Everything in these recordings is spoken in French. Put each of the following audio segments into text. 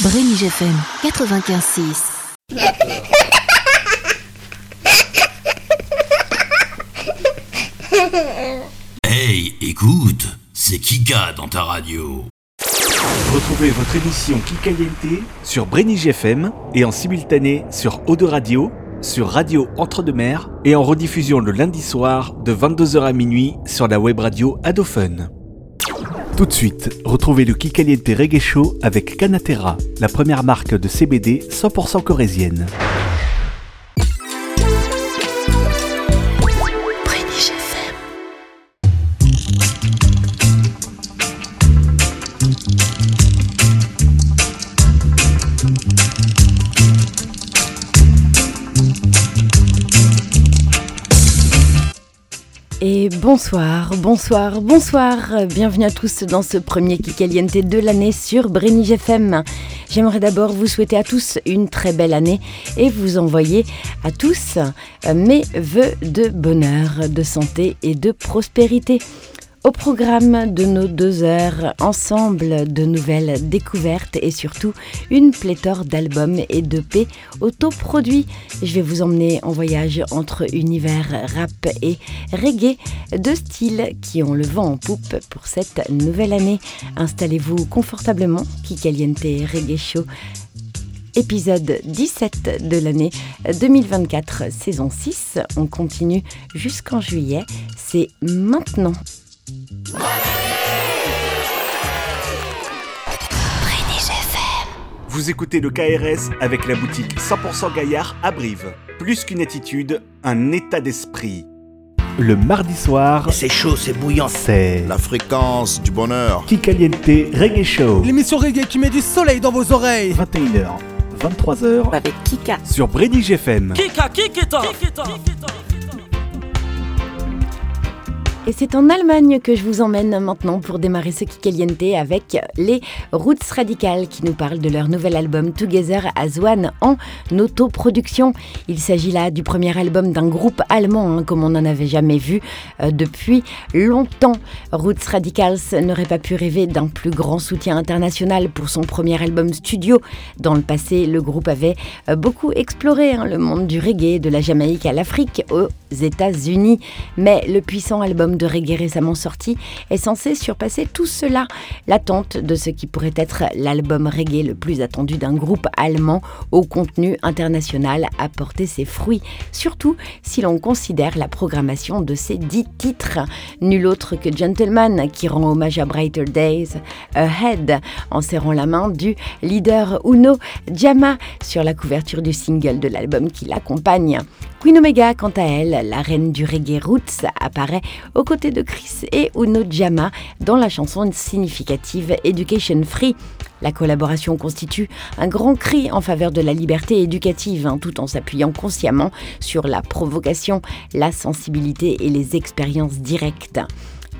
Brénig FM 95.6. Hey, écoute, c'est Kika dans ta radio. Retrouvez votre émission Kikaliente sur Brénig FM et en simultané sur Eau de Radio, sur Radio Entre-deux-Mers et en rediffusion le lundi soir de 22h à minuit sur la web radio Adofun. Tout de suite, retrouvez le Kikaliente Reggae Show avec Canatera, la première marque de CBD 100% corésienne. Bonsoir, bonsoir, bonsoir. Bienvenue à tous dans ce premier Kikaliente de l'année sur Brénig FM. J'aimerais d'abord vous souhaiter à tous une très belle année et vous envoyer à tous euh, mes voeux de bonheur, de santé et de prospérité. Au programme de nos deux heures, ensemble de nouvelles découvertes et surtout une pléthore d'albums et d'EP autoproduits. Je vais vous emmener en voyage entre univers rap et reggae, deux styles qui ont le vent en poupe pour cette nouvelle année. Installez-vous confortablement, Kikaliente Reggae Show épisode 17 de l'année 2024, saison 6. On continue jusqu'en juillet. C'est maintenant. Vous écoutez le KRS avec la boutique 100% Gaillard à Brive. Plus qu'une attitude, un état d'esprit. Le mardi soir, C'est chaud, c'est bouillant. c'est La fréquence du bonheur. Kikaliente Reggae Show. L'émission reggae qui met du soleil dans vos oreilles. 21h, 23h Avec Kika. sur Brédig FM. Et c'est en Allemagne que je vous emmène maintenant pour démarrer ce Kikaliente avec les Roots Radicales qui nous parlent de leur nouvel album Together as One en autoproduction. Il s'agit là du premier album d'un groupe allemand hein, comme on n'en avait jamais vu euh, depuis longtemps. Roots Radicals n'aurait pas pu rêver d'un plus grand soutien international pour son premier album studio. Dans le passé, le groupe avait euh, beaucoup exploré hein, le monde du reggae, de la Jamaïque à l'Afrique, aux États-Unis. Mais le puissant album de reggae récemment sorti est censé surpasser tout cela. L'attente de ce qui pourrait être l'album reggae le plus attendu d'un groupe allemand au contenu international a porté ses fruits, surtout si l'on considère la programmation de ces dix titres. Nul autre que Gentleman qui rend hommage à Brighter Days Ahead en serrant la main du leader Uno Jama sur la couverture du single de l'album qui l'accompagne. Queen Omega, quant à elle, la reine du reggae roots, apparaît aux côtés de Chris et Uno Jama dans la chanson significative Education Free. La collaboration constitue un grand cri en faveur de la liberté éducative, hein, tout en s'appuyant consciemment sur la provocation, la sensibilité et les expériences directes.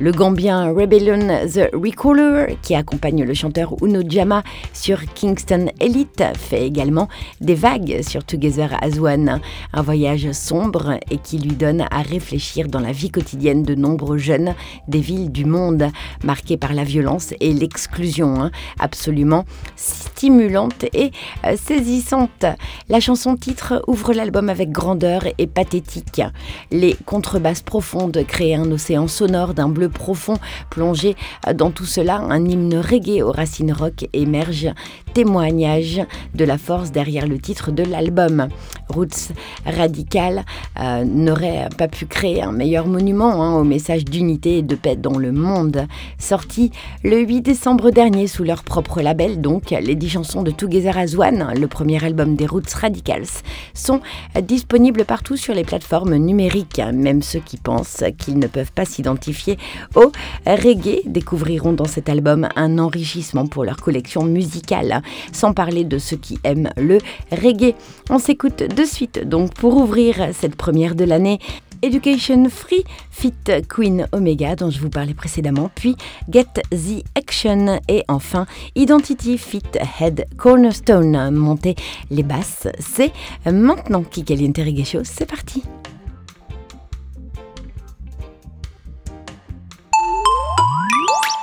Le Gambien Rebellion The Recaller, qui accompagne le chanteur Uno Jama sur Kingston Elite, fait également des vagues sur Together as One, un voyage sombre et qui lui donne à réfléchir dans la vie quotidienne de nombreux jeunes des villes du monde, marqués par la violence et l'exclusion, hein, absolument stimulante et euh, saisissante. La chanson titre ouvre l'album avec grandeur et pathétique. Les contrebasses profondes créent un océan sonore d'un bleu profond plongé dans tout cela. Un hymne reggae aux racines rock émerge, témoignage de la force derrière le titre de l'album. Roots Radical euh, n'aurait pas pu créer un meilleur monument hein, au message d'unité et de paix dans le monde. Sorti le 8 décembre dernier sous leur propre label, donc les 10 chansons de Together as One, le premier album des Roots Radicals, sont disponibles partout sur les plateformes numériques. Même ceux qui pensent qu'ils ne peuvent pas s'identifier au reggae découvriront dans cet album un enrichissement pour leur collection musicale, sans parler de ceux qui aiment le reggae. On s'écoute de suite donc pour ouvrir cette première de l'année. Education Free, Fit Queen Omega dont je vous parlais précédemment, puis Get the Action et enfin Identity Fit Head Cornerstone. Montez les basses, c'est maintenant Kikaliente Reggae Show, c'est parti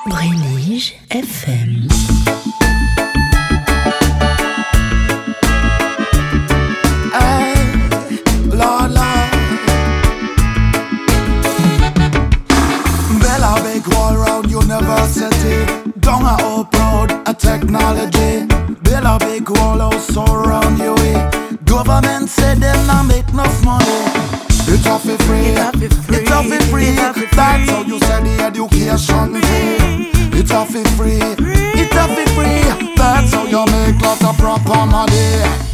Brélige FM. University, down a upload a technology. Build a big wall oh, out around you. Government say them not make enough money. It's off for free. It's off for free. That's how you sell the education fee. It's off for free. It's off for free. That's how you make lots of proper money.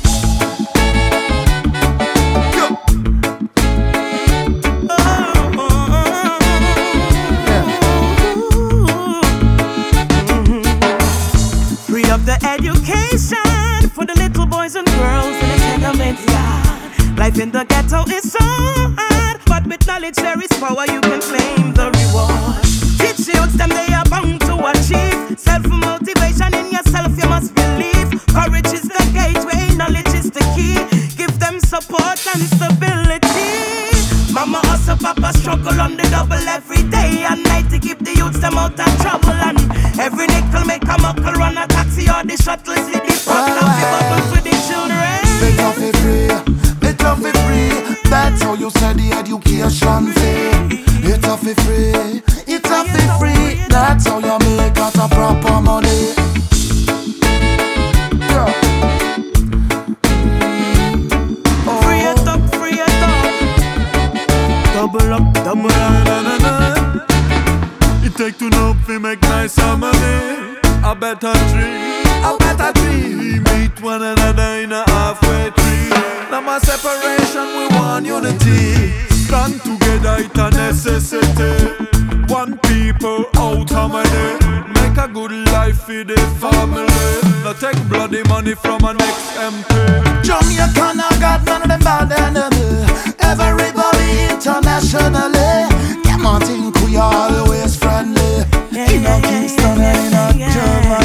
Life in the ghetto is so hard, but with knowledge there is power. You can claim the reward. Teach youths them they are bound to achieve. Self motivation in yourself you must believe. Courage is the gateway, knowledge is the key. Give them support and stability. Mama hustle, papa struggle on the double every day and night to keep the youths them out of trouble. And every nickel make a muckle run a taxi or the shuttle. Fuck love the bubbles with you say the education fee. It's a fee free. It's a fee free. That's how you make out a proper money. Yeah. Free it up, free it up. Double up, double up. Na, na, na. It take to know if make nice money. A better dream, a better dream. We meet one another in a halfway tree. No separation, we want unity. Stand together, it's a necessity. One people out harmony. Make a good life for the family. Not take bloody money from an ex-MP. Jamaica, I got none of them bad enemy. Everybody internationally. Them on think we always friendly. In a Kingston and in a Germany.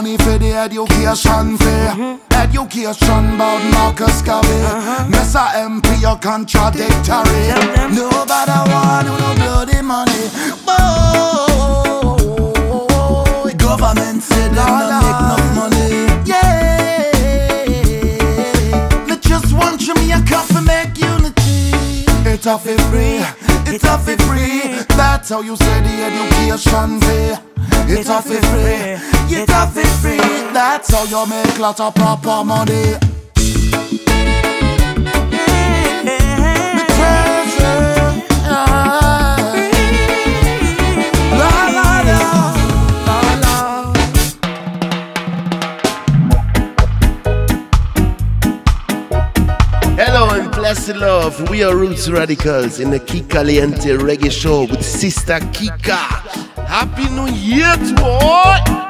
No money for the education fee education about Marcus Garvey. Uh-huh. Messa MP, you're contradictory. Nobody want no bloody money. Oh, government said they don't make enough money. Yeah, me just want you me a coffee make unity. It's a free, it's a free. That's how you say the education fee. It's a fee free, it's a fee free. That's how you make lots of proper money. Hello and blessed love. We are Roots Radicals in the Kika Kikaliente Reggae Show with Sister Kika. Happy New Year to all!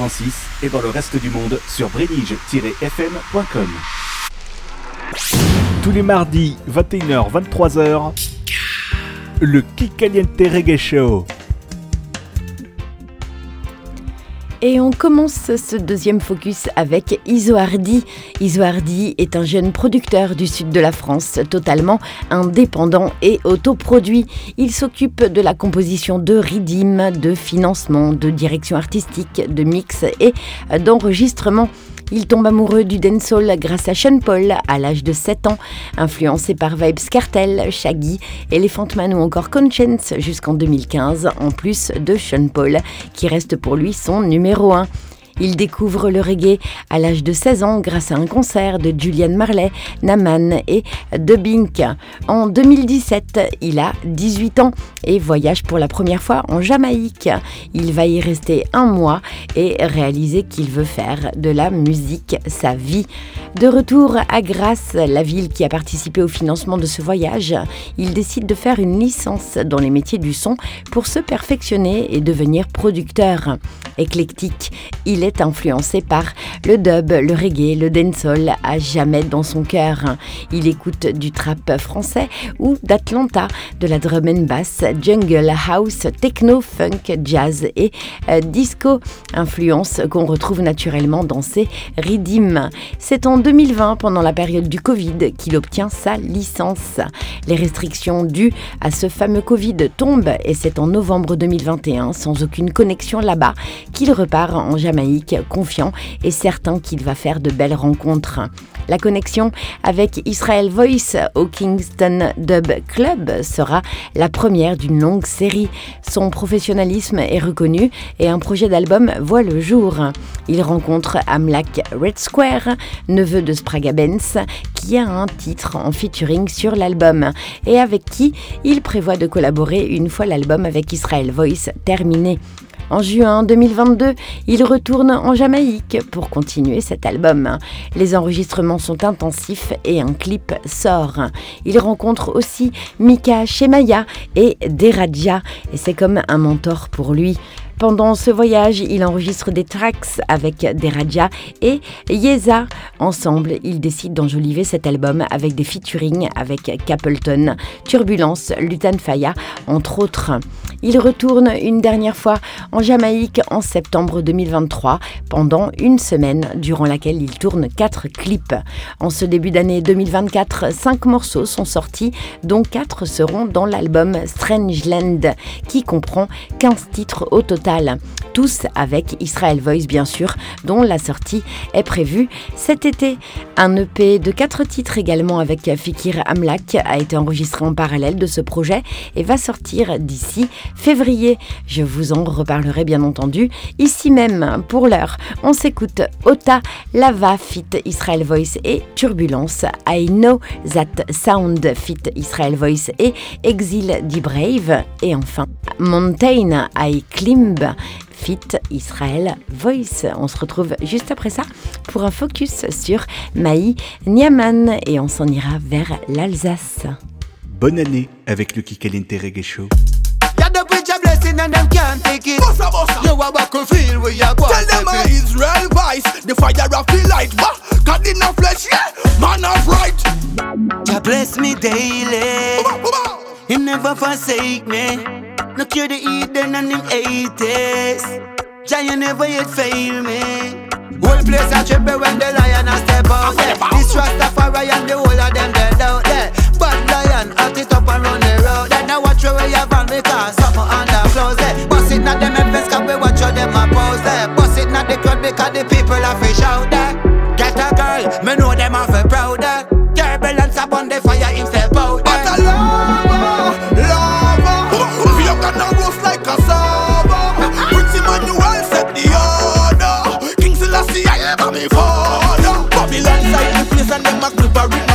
95.6 et dans le reste du monde sur brenige-fm.com. Tous les mardis, 21h-23h, le Kikaliente Reggae Show. Et on commence ce deuxième focus avec Iso Hardy. Iso Hardy est un jeune producteur du sud de la France, totalement indépendant et autoproduit. Il s'occupe de la composition de rythme, de financement, de direction artistique, de mix et d'enregistrement. Il tombe amoureux du dancehall grâce à Sean Paul à l'âge de 7 ans, influencé par Vibes Cartel, Shaggy, Elephant Man ou encore Conscience jusqu'en 2015, en plus de Sean Paul, qui reste pour lui son numéro 1. Il découvre le reggae à l'âge de 16 ans grâce à un concert de Julian Marley, Naman et Dubink. En 2017, il a 18 ans et voyage pour la première fois en Jamaïque. Il va y rester un mois et réaliser qu'il veut faire de la musique sa vie. De retour à Grasse, la ville qui a participé au financement de ce voyage, il décide de faire une licence dans les métiers du son pour se perfectionner et devenir producteur. Éclectique, il est influencé par le dub, le reggae, le dancehall, à jamais dans son cœur. Il écoute du trap français ou d'Atlanta, de la drum and bass, jungle, house, techno, funk, jazz et euh, disco, influence qu'on retrouve naturellement dans ses rythmes. C'est en 2020, pendant la période du Covid, qu'il obtient sa licence. Les restrictions dues à ce fameux Covid tombent et c'est en novembre 2021, sans aucune connexion là-bas, qu'il repart en Jamaïque confiant et certain qu'il va faire de belles rencontres. La connexion avec Israel Voice au Kingston Dub Club sera la première d'une longue série. Son professionnalisme est reconnu et un projet d'album voit le jour. Il rencontre Amlak Red Square, neveu de Spraga Benz, qui a un titre en featuring sur l'album et avec qui il prévoit de collaborer une fois l'album avec Israel Voice terminé. En juin 2022, il retourne en Jamaïque pour continuer cet album. Les enregistrements sont intensifs et un clip sort. Il rencontre aussi Mika Shemaya et Deradja et c'est comme un mentor pour lui. Pendant ce voyage, il enregistre des tracks avec Deraja et Yeza. Ensemble, ils décident d'enjoliver cet album avec des featuring avec Capleton, Turbulence, Lutan Faya, entre autres. Il retourne une dernière fois en Jamaïque en septembre 2023 pendant une semaine durant laquelle il tourne quatre clips. En ce début d'année 2024, cinq morceaux sont sortis, dont quatre seront dans l'album Strangeland qui comprend 15 titres au total tous avec Israel Voice bien sûr, dont la sortie est prévue cet été. Un EP de quatre titres également avec Fikir Amlak a été enregistré en parallèle de ce projet et va sortir d'ici février. Je vous en reparlerai bien entendu ici même. Pour l'heure, on s'écoute Ota, Lava Fit Israel Voice et Turbulence, I Know That Sound Fit Israel Voice et Exil D Brave et enfin Mountain I Climb Fit Israel Voice. On se retrouve juste après ça pour un focus sur Maï Niaman et on s'en ira vers l'Alsace. Bonne année avec le Kikalinté Reggae Show. The and them can't take it. Bossa, bossa. You a back feel where you go. Tell them uh, Israel vice, the fire of the light. Bah, God in the flesh, yeah, man of right. Jah bless me daily. He never forsake me. No cure the Eden and them 80s. Jah you never yet fail me. Whole place a tremble when the lion a step out. Yeah. This Rastafari and the whole of them them a pose. Yeah. Bust it not the crowd because the people are fish out there. Get a girl, me know them a fi proud. Yeah. Turbulence upon the fire him step out. But a lava, lava. We are gonna roast like a sava. Prince Emmanuel set the order. King Selassie, I am me father. Babylon side the place and them a grip a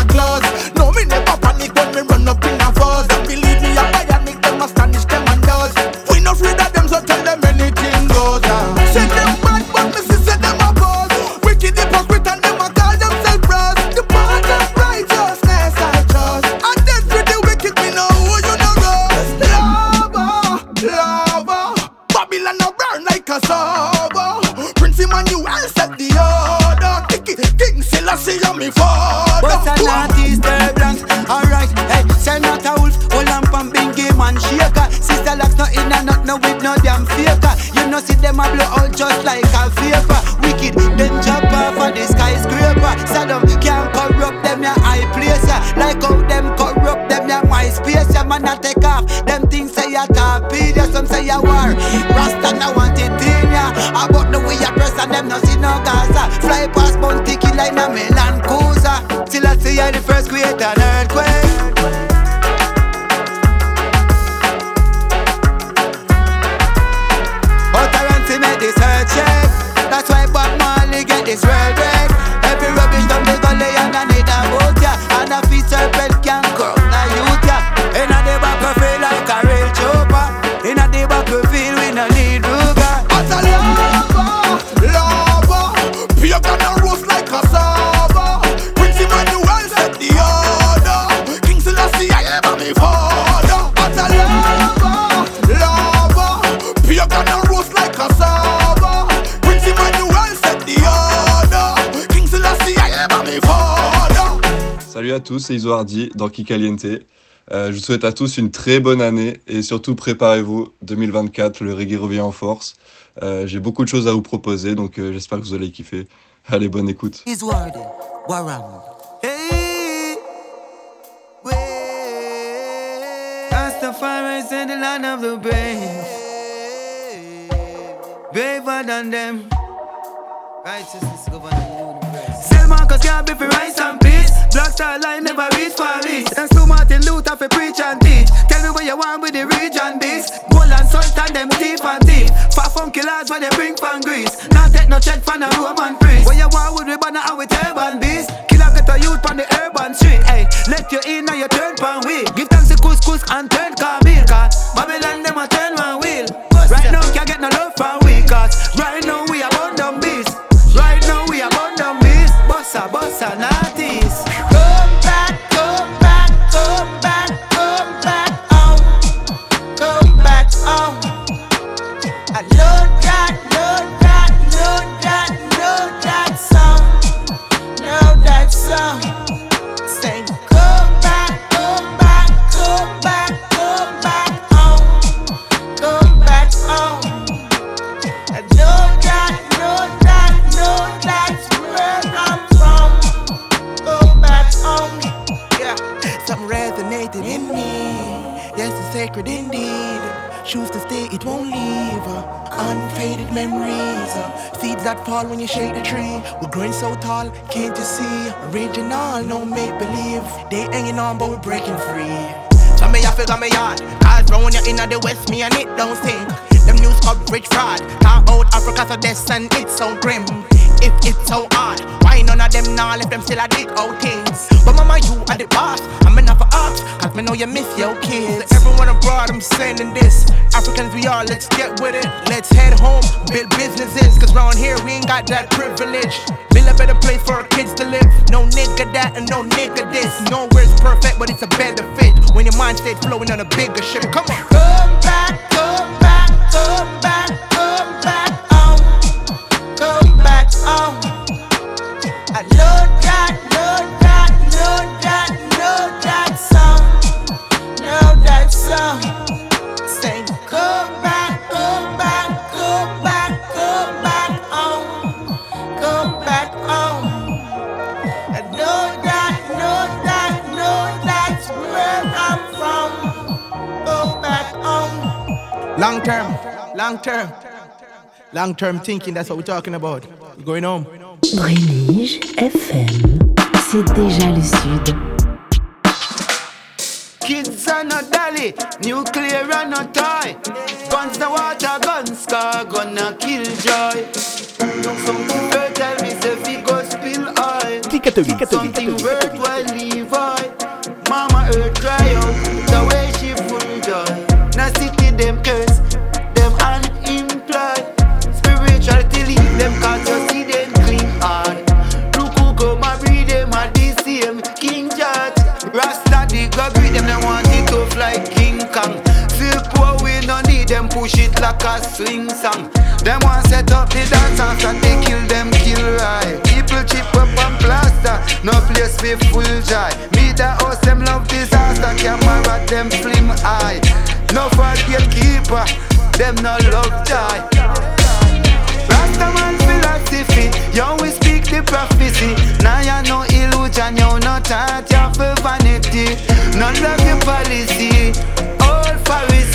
a sober. Prince Emmanuel set the order. King, King Selassie on me father. What's an artist turbulence? Alright, hey, send not a wolf, hold on pump bingy man shaker. Sister locks no in and not no with no damn faker. You know see them a blow out just like a vapor. Wicked, then jump off of the skyscraper. Saddam can't corrupt them ya high place ya. Like how them corrupt them ya my space ya. Man a take off, them things say ya torpedo, some say ya war. Fly past Bounty Kill like a Milan Cousa. Till I see ya the first create tous, c'est Iso Hardy dans Kikaliente. Euh, je vous souhaite à tous une très bonne année et surtout préparez-vous, 2024, le reggae revient en force. Euh, J'ai beaucoup de choses à vous proposer, donc euh, j'espère que vous allez kiffer. Allez, bonne écoute. Can't be for rice and. Black Star Line never reach Paris. And Stu Martin Luther for preach and teach. Tell me what you want with the region this. Gold and salt and them thief and thief. Far funky lads what they bring from Greece. Not take no check from a Roman priest. What you want with we banner and with urban beast. Killer get a youth on the urban street. Hey, let you in and you turn pan wheel. Give thanks to couscous and turn Camille. Cause Babylon them a turn one wheel. Right now can't get no love from memories. Uh, seeds that fall when you shake the tree. We're growing so tall, can't you see? Original, no make believe. They hanging on, but we're breaking free. So me a figure me yard Cause round you inna the west me and it don't sink Them news coverage fraud Talk out Africa's a this and it's so grim If it's so hard Why none of them now left them still a dig out things But mama you are the boss. I'm enough for us Cause me know you miss your kids. To everyone abroad I'm sending this. Africans we are let's get with it. Let's head home build businesses. Cause round here we ain't got that privilege. Build a better place for our kids to live. No nigga that and no nigga this. Nowhere's perfect but it's a better fit When your mind stays flowing on a bigger ship. Come on. Come back, come back, come back, Long term, long term Long term thinking, that's what we're talking about. We're going home. Brélige FM, c'est déjà le Sud. Kids are not dolly, nuclear are not toy. Guns the water, guns car gonna kill joy. Something fertile, me say fi go spill oil. Something worthwhile leave oil. Mama earth cry Go breed them, they want it tough like King Kong. Feel poor, we no need them push it like a swing song. Them want set up the dance and they kill them kill right. People chip up and plaster, no place for full joy. Me the house them love disaster, camera them slim eye. No for gatekeeper, them no love joy. Rastaman philosophy, yo we speak the prophecy. Now you no illusion, you no thought, you for vanity. None of your policy, old Pharisees,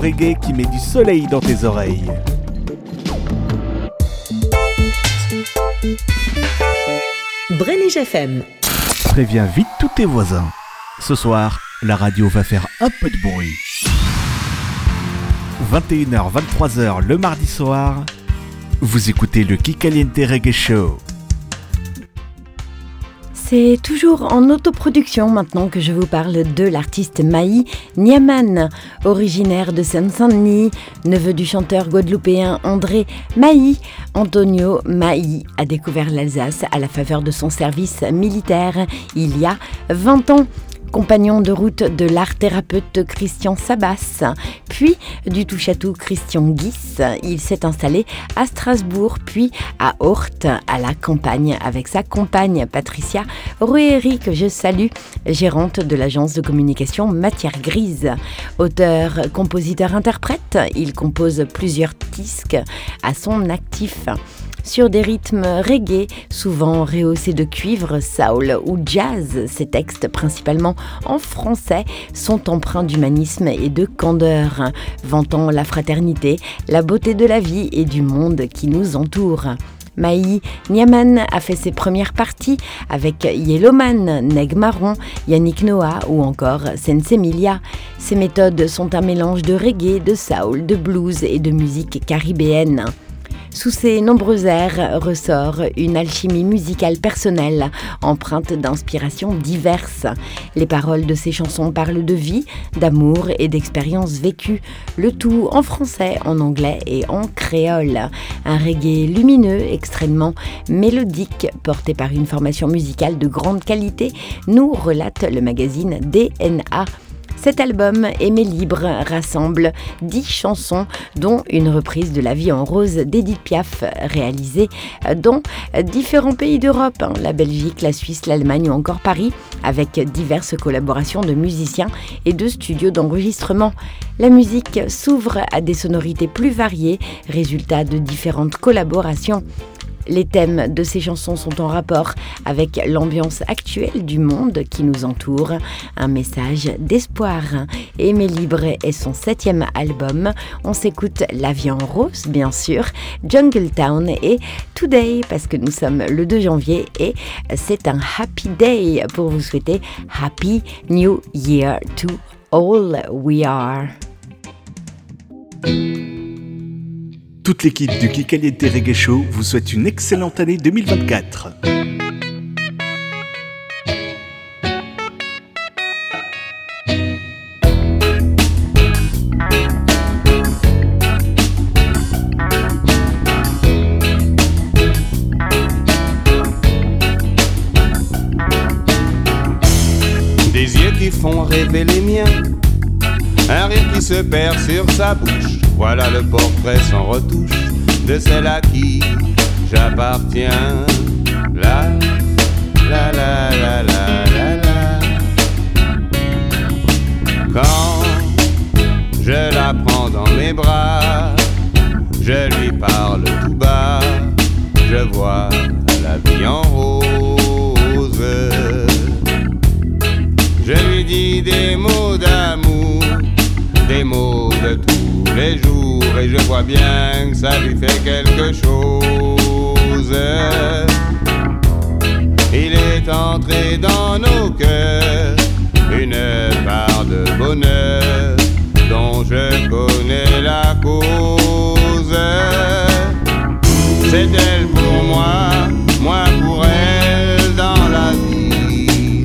reggae qui met du soleil dans tes oreilles. Brenige FM. Préviens vite tous tes voisins. Ce soir, la radio va faire un peu de bruit. 21h, 23h le mardi soir, vous écoutez le Kikaliente Reggae Show. C'est toujours en autoproduction maintenant que je vous parle de l'artiste Maï Niaman, originaire de Seine-Saint-Denis, neveu du chanteur guadeloupéen André Maï. Antonio Maï a découvert l'Alsace à la faveur de son service militaire il y a 20 ans compagnon de route de l'art thérapeute Christian Sabas, puis du touche-à-tout Christian Guis. Il s'est installé à Strasbourg, puis à Horte, à la campagne, avec sa compagne Patricia Rouéry, que je salue, gérante de l'agence de communication Matière Grise. Auteur, compositeur, interprète, il compose plusieurs disques à son actif sur des rythmes reggae, souvent rehaussés de cuivre, soul ou jazz. Ces textes, principalement en français, sont empreints d'humanisme et de candeur, vantant la fraternité, la beauté de la vie et du monde qui nous entoure. Maï Niaman a fait ses premières parties avec Yellowman, Neg Marron, Yannick Noah ou encore Sensemilia. Ses méthodes sont un mélange de reggae, de soul, de blues et de musique caribéenne. Sous ces nombreux airs ressort une alchimie musicale personnelle, empreinte d'inspirations diverses. Les paroles de ses chansons parlent de vie, d'amour et d'expériences vécues, le tout en français, en anglais et en créole. Un reggae lumineux, extrêmement mélodique, porté par une formation musicale de grande qualité, nous relate le magazine DNA. Cet album, Aimer libre, rassemble 10 chansons, dont une reprise de La vie en rose d'Edith Piaf, réalisée dans différents pays d'Europe, hein, la Belgique, la Suisse, l'Allemagne ou encore Paris, avec diverses collaborations de musiciens et de studios d'enregistrement. La musique s'ouvre à des sonorités plus variées, résultat de différentes collaborations. Les thèmes de ces chansons sont en rapport avec l'ambiance actuelle du monde qui nous entoure. Un message d'espoir. Aimé Libre est son septième album. On s'écoute La vie en rose, bien sûr, Jungle Town et Today, parce que nous sommes le 2 janvier et c'est un happy day pour vous souhaiter Happy New Year to all we are. Toute l'équipe du Kikaliente Reggae Show vous souhaite une excellente année 2024. Des yeux qui font rêver les miens, un rire qui se perd sur sa bouche. Voilà le portrait sans retouche de celle à qui j'appartiens. La, la, la, la, la, la, la. Quand je la prends dans mes bras, je lui parle tout bas, je vois la vie en rose. Je lui dis des mots d'amour, des mots de tous les jours, et je vois bien que ça lui fait quelque chose. Il est entré dans nos cœurs une part de bonheur dont je connais la cause. C'est elle pour moi, moi pour elle dans la vie.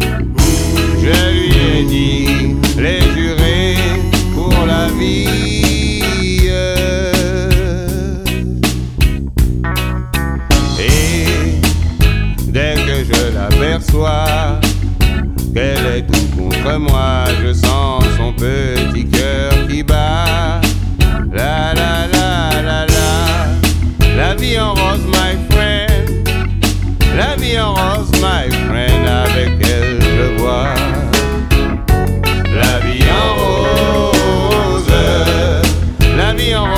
Je lui ai dit Et dès que je l'aperçois, qu'elle est tout contre moi, je sens son petit cœur qui bat. La la la la la, la vie en rose, my friend. La vie en rose, my friend, avec elle je vois. La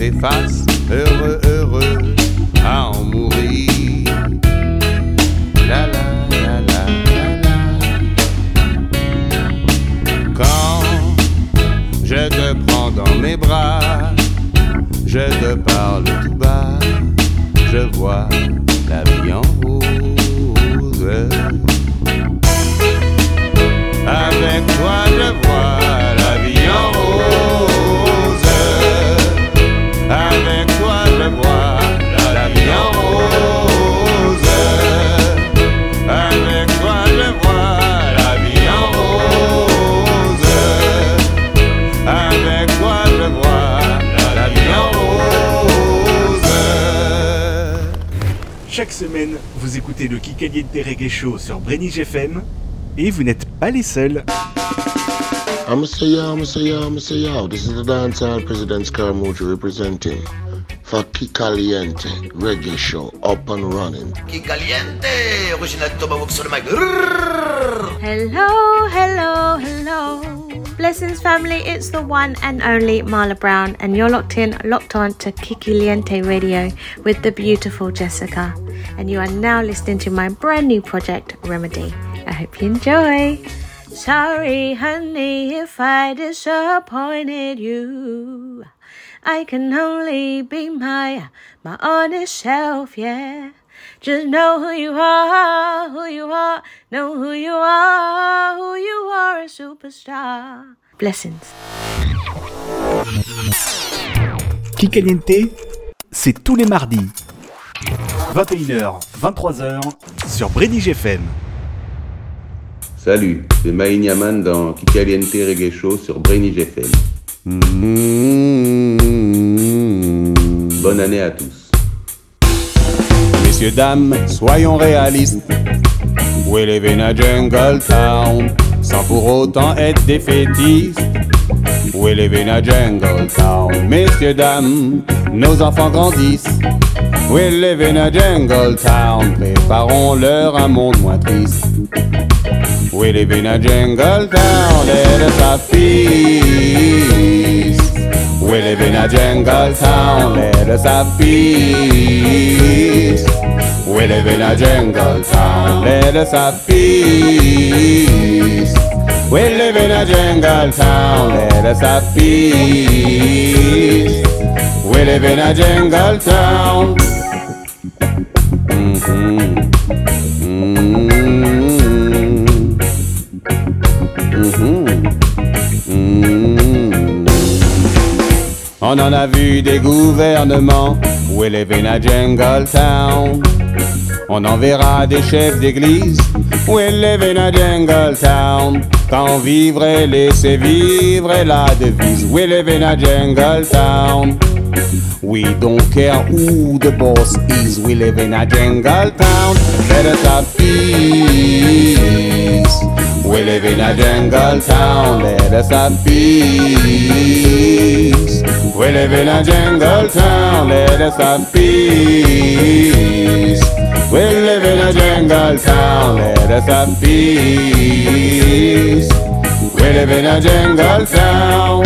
se faz Kikaliente Reggae Show sur Brenny FM et vous n'êtes pas les seuls. I'ma say yo, I'ma say yo, I'ma say yo. This is the dancehall president Scaramucci representing for Kikaliente Reggae Show up and running. Qui caliente, original Tomahawk sur le mic. Hello, hello, hello. Blessings family, it's the one and only Marla Brown, and you're locked in, locked on to Kikiliente Radio with the beautiful Jessica. And you are now listening to my brand new project, Remedy. I hope you enjoy. Sorry, honey, if I disappointed you. I can only be my my honest self, yeah. Just know who you are, who you are, know who you are, who you are, a superstar. Blessings. Kikaliente, c'est tous les mardis. 21h, 23h sur Brenny FM. Salut, c'est Maïniaman dans Kikaliente Reggae Show sur Brainy FM. Bonne année à tous. Messieurs, dames, soyons réalistes. Live in a jungle town, sans pour autant être défaitistes. We live in a jungle town, messieurs, dames, nos enfants grandissent. Live in a jungle town, préparons-leur un monde moins triste. Live in a jungle town, let us peace. We live in a jungle town, let us have peace. We live in a jungle town, let us have peace. We live in a jungle town, let us have peace. We live in a jungle town. Mm-hmm. Mmm. Mm-hmm. On en a vu des gouvernements. Live in a jungle town. On en verra des chefs d'église. We live in a jungle town. Quand vivre et laisser vivre est la devise. We live in a jungle town. We don't care who the boss is. We live in a jungle town. Let us have peace. We live in a jungle town? Let us have peace. We live in a jungle town. Let us have peace. We live in a jungle town. Let us have peace. We live in a jungle town.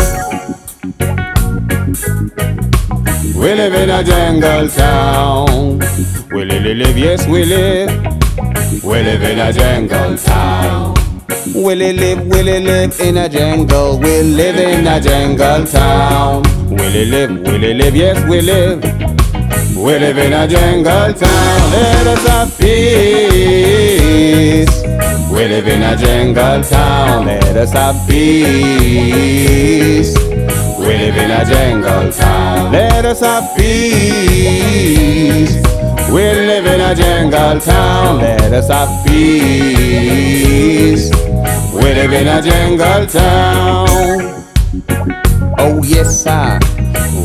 We live in a jungle town. We live, live, yes, we live. We live in a jungle town. We live, we live in a jungle. We live in a jungle town. We live, we live, yes, we live. We live in a jungle town. Let us have peace. We live in a jungle town. Let us have peace. We live in a jungle town. Let us have peace. We live in a jungle town. Let us have peace. We live in a jungle town? Oh yes, sir.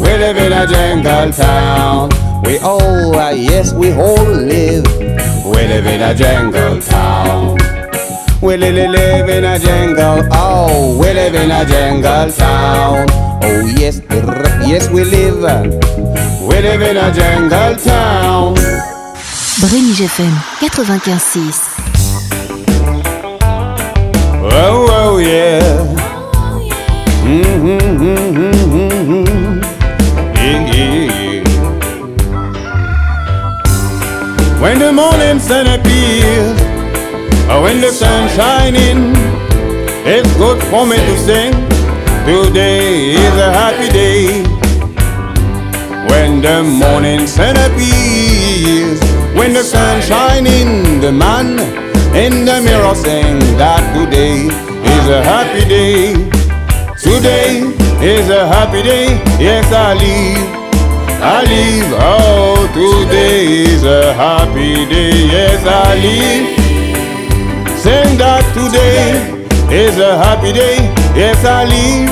We live in a jungle town? We all, uh, yes, we all live. We live in a jungle town? We li- li- live in a jungle. Oh, we live in a jungle town? Oh yes, yes we live. We live in a jungle town? Brénig FM 95.6. Oh, oh yeah. Mm-hmm, mm-hmm, mm-hmm. Yeah, yeah, yeah. When the morning sun appears, or when the sun shining, it's good for me to sing. Today is a happy day. When the morning sun appears, when the sun shining, the man in the mirror sing that today is a happy day. Today is a happy day. Yes, I live. I live. Oh, today is a happy day. Yes, I live. Sing that today is a happy day. Yes, I live.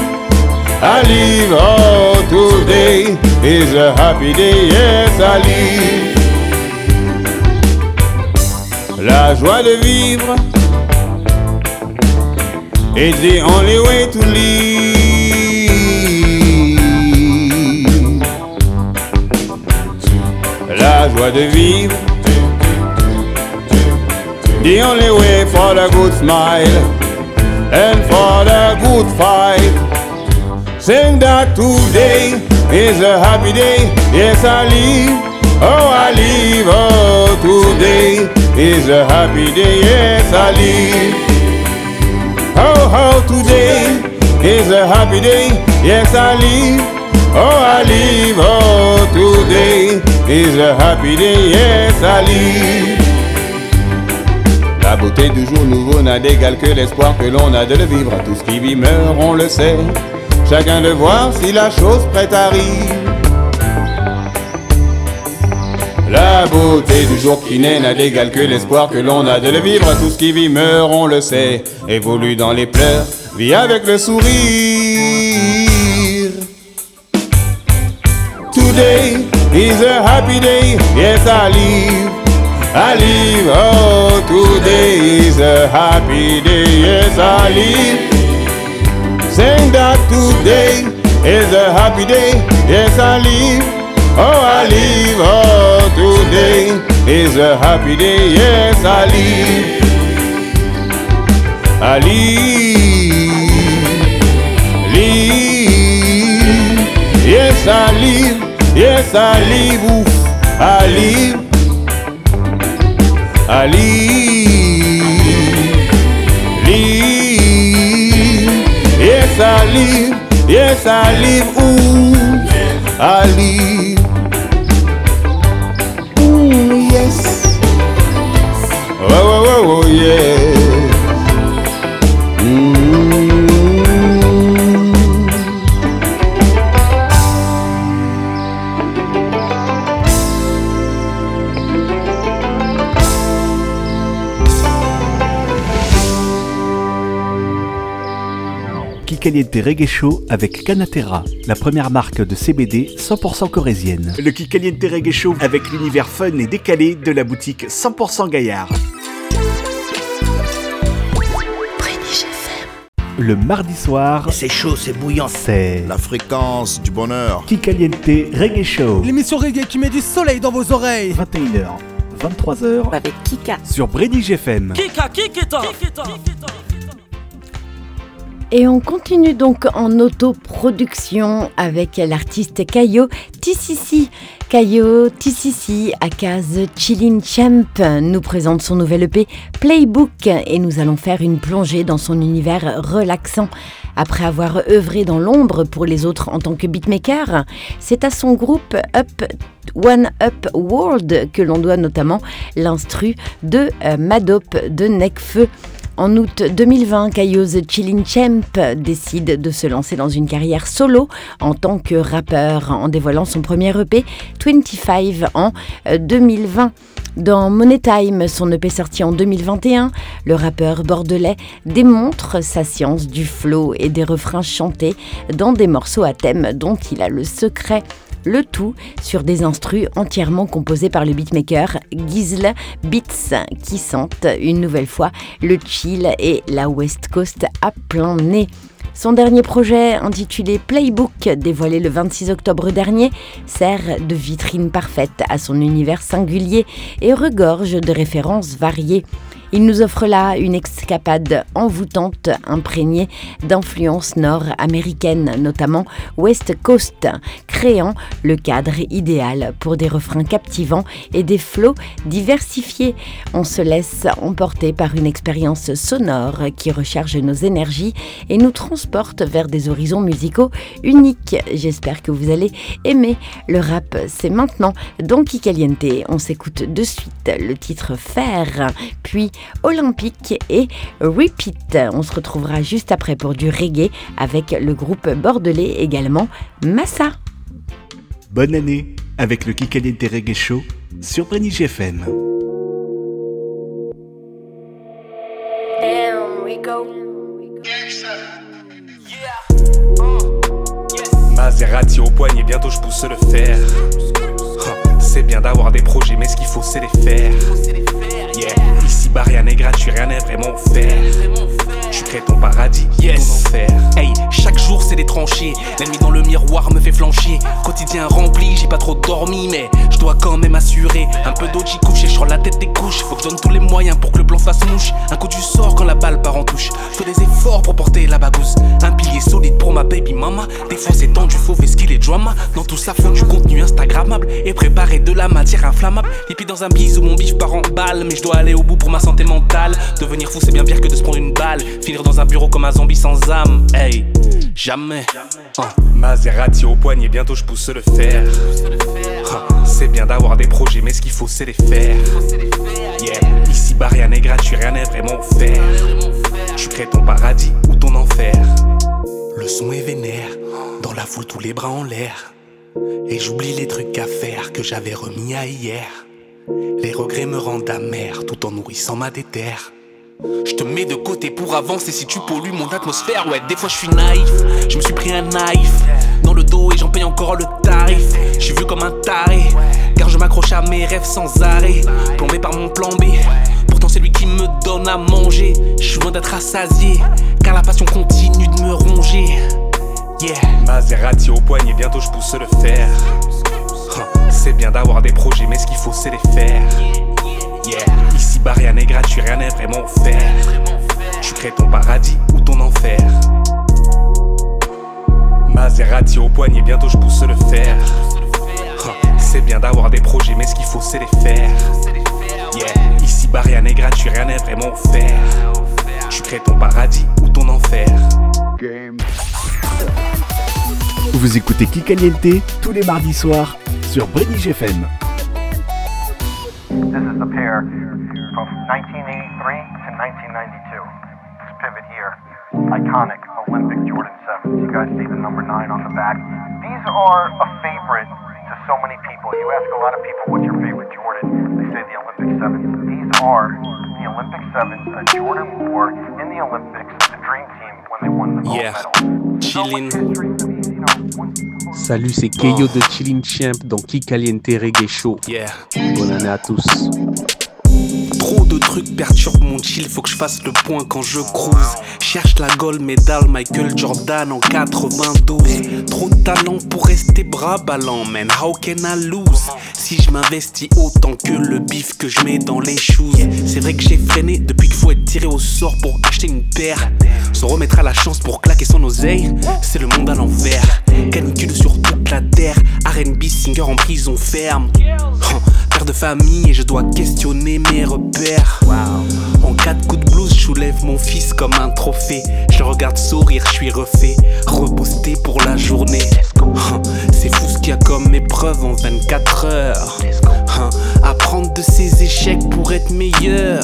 I live. Oh, today is a happy day. Yes, I live. La joie de vivre is the only way to live. La joie de vivre, the only way for the good smile and for the good fight. Sing that today is a happy day. Yes, I live. Oh, I live. Oh, today is a happy day. Yes, I live. Oh, oh, today is a happy day. Yes, I live. Oh, I live. Oh, today is a happy day. Yes, I live. La beauté du jour nouveau n'a d'égal que l'espoir que l'on a de le vivre. Tout ce qui vit meurt, on le sait. Chacun de voir si la chose prête arrive. La beauté du jour qui naît n'a d'égal que l'espoir que l'on a de le vivre. Tout ce qui vit meurt, on le sait. Évolue dans les pleurs, vit avec le sourire. Today is a happy day, yes I live. I live, oh, today is a happy day, yes, I live. Saying that today is a happy day, yes, I live. Oh, I live, oh, today is a happy day, yes, I live. I live, live, yes, I live, yes, I live, oof, I live. I live, live, yes I live, yes I live, ooh, Kikaliente Reggae Show avec Canatera, la première marque de CBD 100% corésienne? Le Kikaliente Reggae Show avec l'univers fun et décalé de la boutique 100% Gaillard. Le mardi soir, C'est chaud, c'est bouillant. c'est La fréquence du bonheur. Kikaliente Reggae Show. L'émission reggae qui met du soleil dans vos oreilles. 21h, 23h Avec Kika. sur Brady FM. Kika, Kikita. Et on continue donc en autoproduction avec l'artiste Kayo Tissisi. Kayo Tissisi, aka The Chillin' Champ, nous présente son nouvel EP Playbook et nous allons faire une plongée dans son univers relaxant. Après avoir œuvré dans l'ombre pour les autres en tant que beatmaker, c'est à son groupe Up One Up World que l'on doit notamment l'instru de euh, Madop de Necfeu. En août 2020, Kayo The Chillin' Champ décide de se lancer dans une carrière solo en tant que rappeur en dévoilant son premier EP 25 en euh, 2020. Dans Money Time, son EP sorti en 2021, le rappeur bordelais démontre sa science du flow et des refrains chantés dans des morceaux à thème dont il a le secret. Le tout sur des instrus entièrement composés par le beatmaker Gisle Beats qui sentent une nouvelle fois le chill et la West Coast à plein nez. Son dernier projet, intitulé Playbook, dévoilé le 26 octobre dernier, sert de vitrine parfaite à son univers singulier et regorge de références variées. Il nous offre là une escapade envoûtante imprégnée d'influences nord-américaines, notamment West Coast, créant le cadre idéal pour des refrains captivants et des flots diversifiés. On se laisse emporter par une expérience sonore qui recharge nos énergies et nous transporte vers des horizons musicaux uniques. J'espère que vous allez aimer. Le rap, c'est maintenant. Dans Kikaliente, on s'écoute de suite le titre Faire, puis Olympique et Repeat. On se retrouvera juste après pour du reggae avec le groupe bordelais également Massa. Bonne année avec le Kikaliente Reggae Show sur Brenny FM. Maserati au poignet, bientôt je pousse le fer. C'est bien d'avoir des projets, mais ce qu'il faut c'est les faire. Yeah, bas rien n'est gratuit, rien n'est vraiment offert. Tu crées ton paradis, yes. ton enfer. Hey, chaque jour c'est des tranchées. L'ennemi dans le miroir me fait flancher. Quotidien rempli, j'ai pas trop dormi, mais je dois quand même assurer. Un peu d'eau j'y couche et sur la tête des couches. Faut que je donne tous les moyens pour que le plan fasse mouche. Un coup du sort quand la balle part en touche. Fais des efforts pour porter la bagousse. Un pilier solide pour ma baby mama. Des fois c'est tendu, faut faire ce qu'il est drama. Dans tout ça, faut du contenu Instagrammable et préparer de la matière inflammable. Pieds dans un bisou, mon bif part en balle. Mais je dois aller au bout pour ma santé mentale. Devenir fou, c'est bien pire que de se prendre une balle. Finir dans un bureau comme un zombie sans âme. Hey, jamais. Hein, Maserati au poignet, bientôt je pousse le fer. Hein, C'est bien d'avoir des projets, mais ce qu'il faut c'est les faire. Yeah, ici bas rien n'est gratuit, rien n'est vraiment offert. Tu crées ton paradis ou ton enfer. Le son est vénère, dans la foule tous les bras en l'air. Et j'oublie les trucs à faire que j'avais remis à hier. Les regrets me rendent amer tout en nourrissant ma déterre. Je te mets de côté pour avancer si tu pollues mon atmosphère. Ouais, des fois je suis naïf, je me suis pris un naïf dans le dos et j'en paye encore le tarif. Je suis vu comme un taré, Car je m'accroche à mes rêves sans arrêt, plombé par mon plan B. Pourtant c'est lui qui me donne à manger. Je suis loin d'être rassasié, car la passion continue de me ronger. Yeah. Maserati au poignet, bientôt je pousse le fer. C'est bien d'avoir des projets, mais ce qu'il faut c'est les faire. Yeah. Ici bas rien n'est gratuit, rien n'est vraiment offert. Tu crées ton paradis ou ton enfer. Maserati au poignet, bientôt je pousse le fer. C'est bien d'avoir des projets, mais ce qu'il faut c'est les faire. Yeah. Ici bas rien n'est gratuit, rien n'est vraiment offert. Tu crées ton paradis ou ton enfer. Vous écoutez Kikaliente tous les mardis soirs sur Brédige FM. This is the pair from 1983 to 1992. This pivot here, iconic Olympic Jordan 7s. You guys see the number 9 on the back. These are a favorite to so many people. You ask a lot of people what's your favorite Jordan, they say the Olympic 7s. These are the Olympic 7s that Jordan wore in the Olympics, the Dream Team, when they won the gold Yeah. medal. Chillin'. Salut, c'est Keyo de Chillin' Champ dans Qui Caliente Reggae Show. Yeah. Bonne année à tous. Trop de trucs perturbent mon chill, faut que je fasse le point quand je cruise. Cherche la gold medal Michael Jordan en 92. Trop de talent pour rester bras ballants, man. How can I lose? Si je m'investis autant que le bif que je mets dans les shoes. C'est vrai que j'ai freiné depuis qu'il faut être tiré au sort pour acheter une paire. Se remettre à la chance pour claquer son oseille, c'est le monde à l'envers. Canicule sur toute la terre, RB singer en prison ferme. Père de famille et je dois questionner mes repères. En cas de coup de blues, je soulève mon fils comme un trophée. Je le regarde sourire, je suis refait, reposté pour la journée. C'est fou ce qu'il y a comme épreuve en 24 heures. Oh, Apprendre de ses échecs pour être meilleur.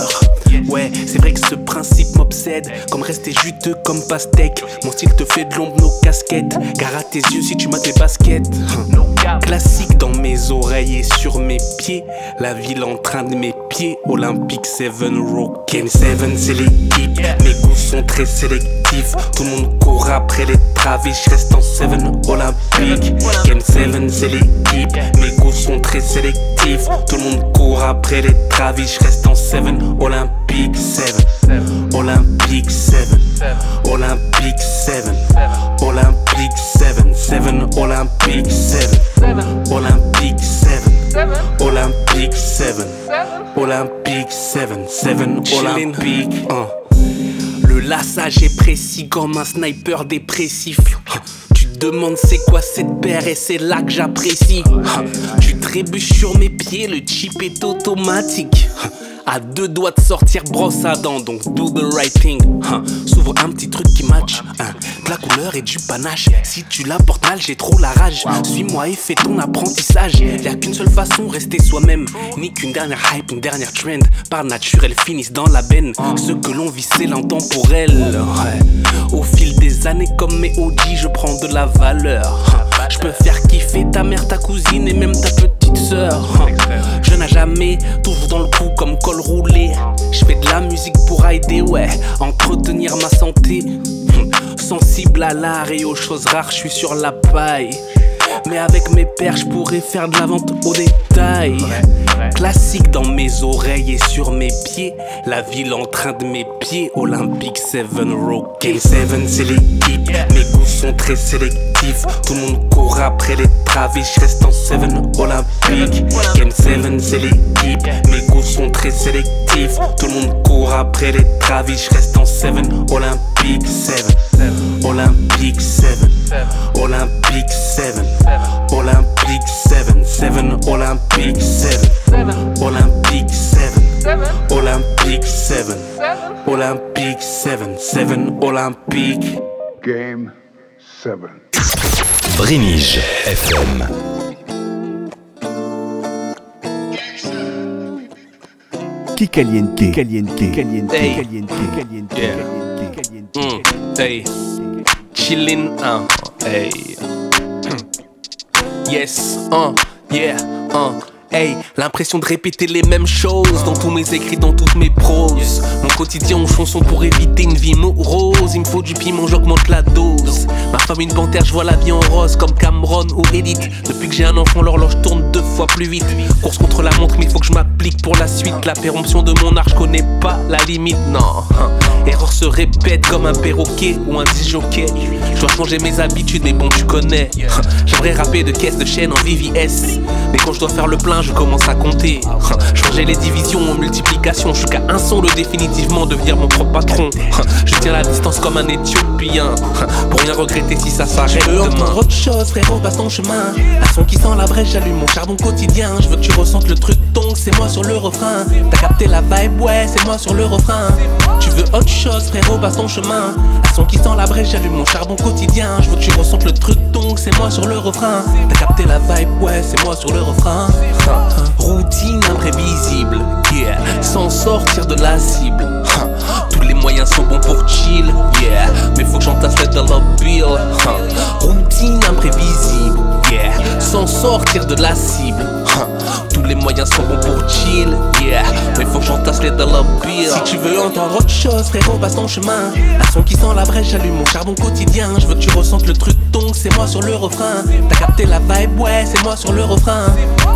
Ouais, c'est vrai que ce principe m'obsède. Comme rester juteux comme pastèque. Mon style te fait de l'ombre, nos casquettes. Gare à tes yeux si tu mates les baskets. Classique dans mes oreilles et sur mes pieds. La ville en train de mes pieds. Olympique 7, Rockin' 7, c'est l'équipe. Mes goûts sont très sélectifs. Tout le monde court après les travées. Je reste en 7 Olympique. Game 7, c'est l'équipe. Mes goûts sont très sélectifs. Tout le monde court après les travées. Je reste en 7 Olympique 7. Olympique 7. Olympique 7. Olympique 7. 7 Olympique 7. Olympique 7. Olympique 7. Olympique 7. 7 Olympique. Hein. Le lassage est précis comme un sniper dépressif. Demandes c'est quoi cette paire et c'est là que j'apprécie. Tu trébuches sur mes pieds, le chip est automatique. À deux doigts de sortir brosse à dents, donc do the right thing. Hein. S'ouvre un petit truc qui match. hein. De la couleur et du panache. Si tu la portes mal, j'ai trop la rage. Suis-moi et fais ton apprentissage. Y a qu'une seule façon, rester soi-même. Ni qu'une dernière hype, une dernière trend. Par nature, elles finissent dans la benne. Ce que l'on vit, c'est l'intemporel. Ouais. Au fil des années, comme mes OG, je prends de la valeur. Je peux faire kiffer ta mère, ta cousine et même ta petite sœur. Je n'ai jamais, toujours dans le coup comme col roulé. Je fais de la musique pour aider, ouais, entretenir ma santé. Sensible à l'art et aux choses rares, je suis sur la paille. Mais avec mes pères, je pourrais faire de la vente au détail. Classique dans mes oreilles et sur mes pieds. La ville en train de mes pieds. Olympique 7, Rockin' 7, c'est l'équipe. Mes sont très sélectifs. Tout le monde court après les travées. Je reste en 7 Olympique. Game 7, c'est l'équipe. Mes goûts sont très sélectifs. Tout le monde court après les travées. Je reste en 7 Olympique 7. Olympique 7. Olympique 7. Olympique 7. 7 Olympique 7. Olympique 7. Olympique 7. Olympique 7. 7 Olympique. Game 7. Brénige FM. Kikaliente, caliente, caliente, Hey. caliente, caliente, Yeah. caliente, caliente. Mm, hey, chillin', uh, hey. Hmm. Yes, uh, yeah, uh, Hey, l'impression de répéter les mêmes choses dans tous mes écrits, dans toutes mes proses. Mon quotidien en chanson pour éviter une vie morose. Il me faut du piment, j'augmente la dose. Ma femme une panthère, je vois la vie en rose comme Cameron ou Edith. Depuis que j'ai un enfant, l'horloge tourne deux fois plus vite. Course contre la montre, mais faut que je m'applique pour la suite. La péremption de mon art, je connais pas la limite, non. Erreur se répète comme un perroquet ou un disjockey. Je dois changer mes habitudes, mais bon, tu connais. J'aimerais rapper de caisse de chaîne en VVS. Mais quand je dois faire le plein, je commence à compter. Changer les divisions en multiplication. Je suis qu'à un son de définitivement devenir mon propre patron. Je tiens la distance comme un éthiopien. Pour rien regretter si ça s'arrête. Entendre autre chose, frérot, passe ton chemin. Un son qui sent la brèche, j'allume mon charbon quotidien. Je veux que tu ressentes le truc, donc c'est moi sur le refrain. T'as capté la vibe, ouais, c'est moi sur le refrain. Tu veux autre chose, frérot, passe ton chemin. Un son qui sent la brèche, j'allume mon charbon quotidien. Je veux que tu ressentes le truc, donc c'est moi sur le refrain. T'as capté la vibe, ouais, c'est moi sur le refrain. Routine imprévisible, yeah, sans sortir de la cible. Tous les moyens sont bons pour chill, yeah, mais faut que j'entasse les dollar bill. Routine imprévisible, yeah, sans sortir de la cible. Tous les moyens sont bons pour chill, yeah, mais faut que j'entasse les dollar. Si tu veux entendre autre chose, frérot, passe ton chemin. Un son qui sent la brèche, j'allume mon charbon quotidien. Je veux que tu ressentes le truc, donc c'est moi sur le refrain. T'as capté la vibe, ouais, c'est moi sur le refrain.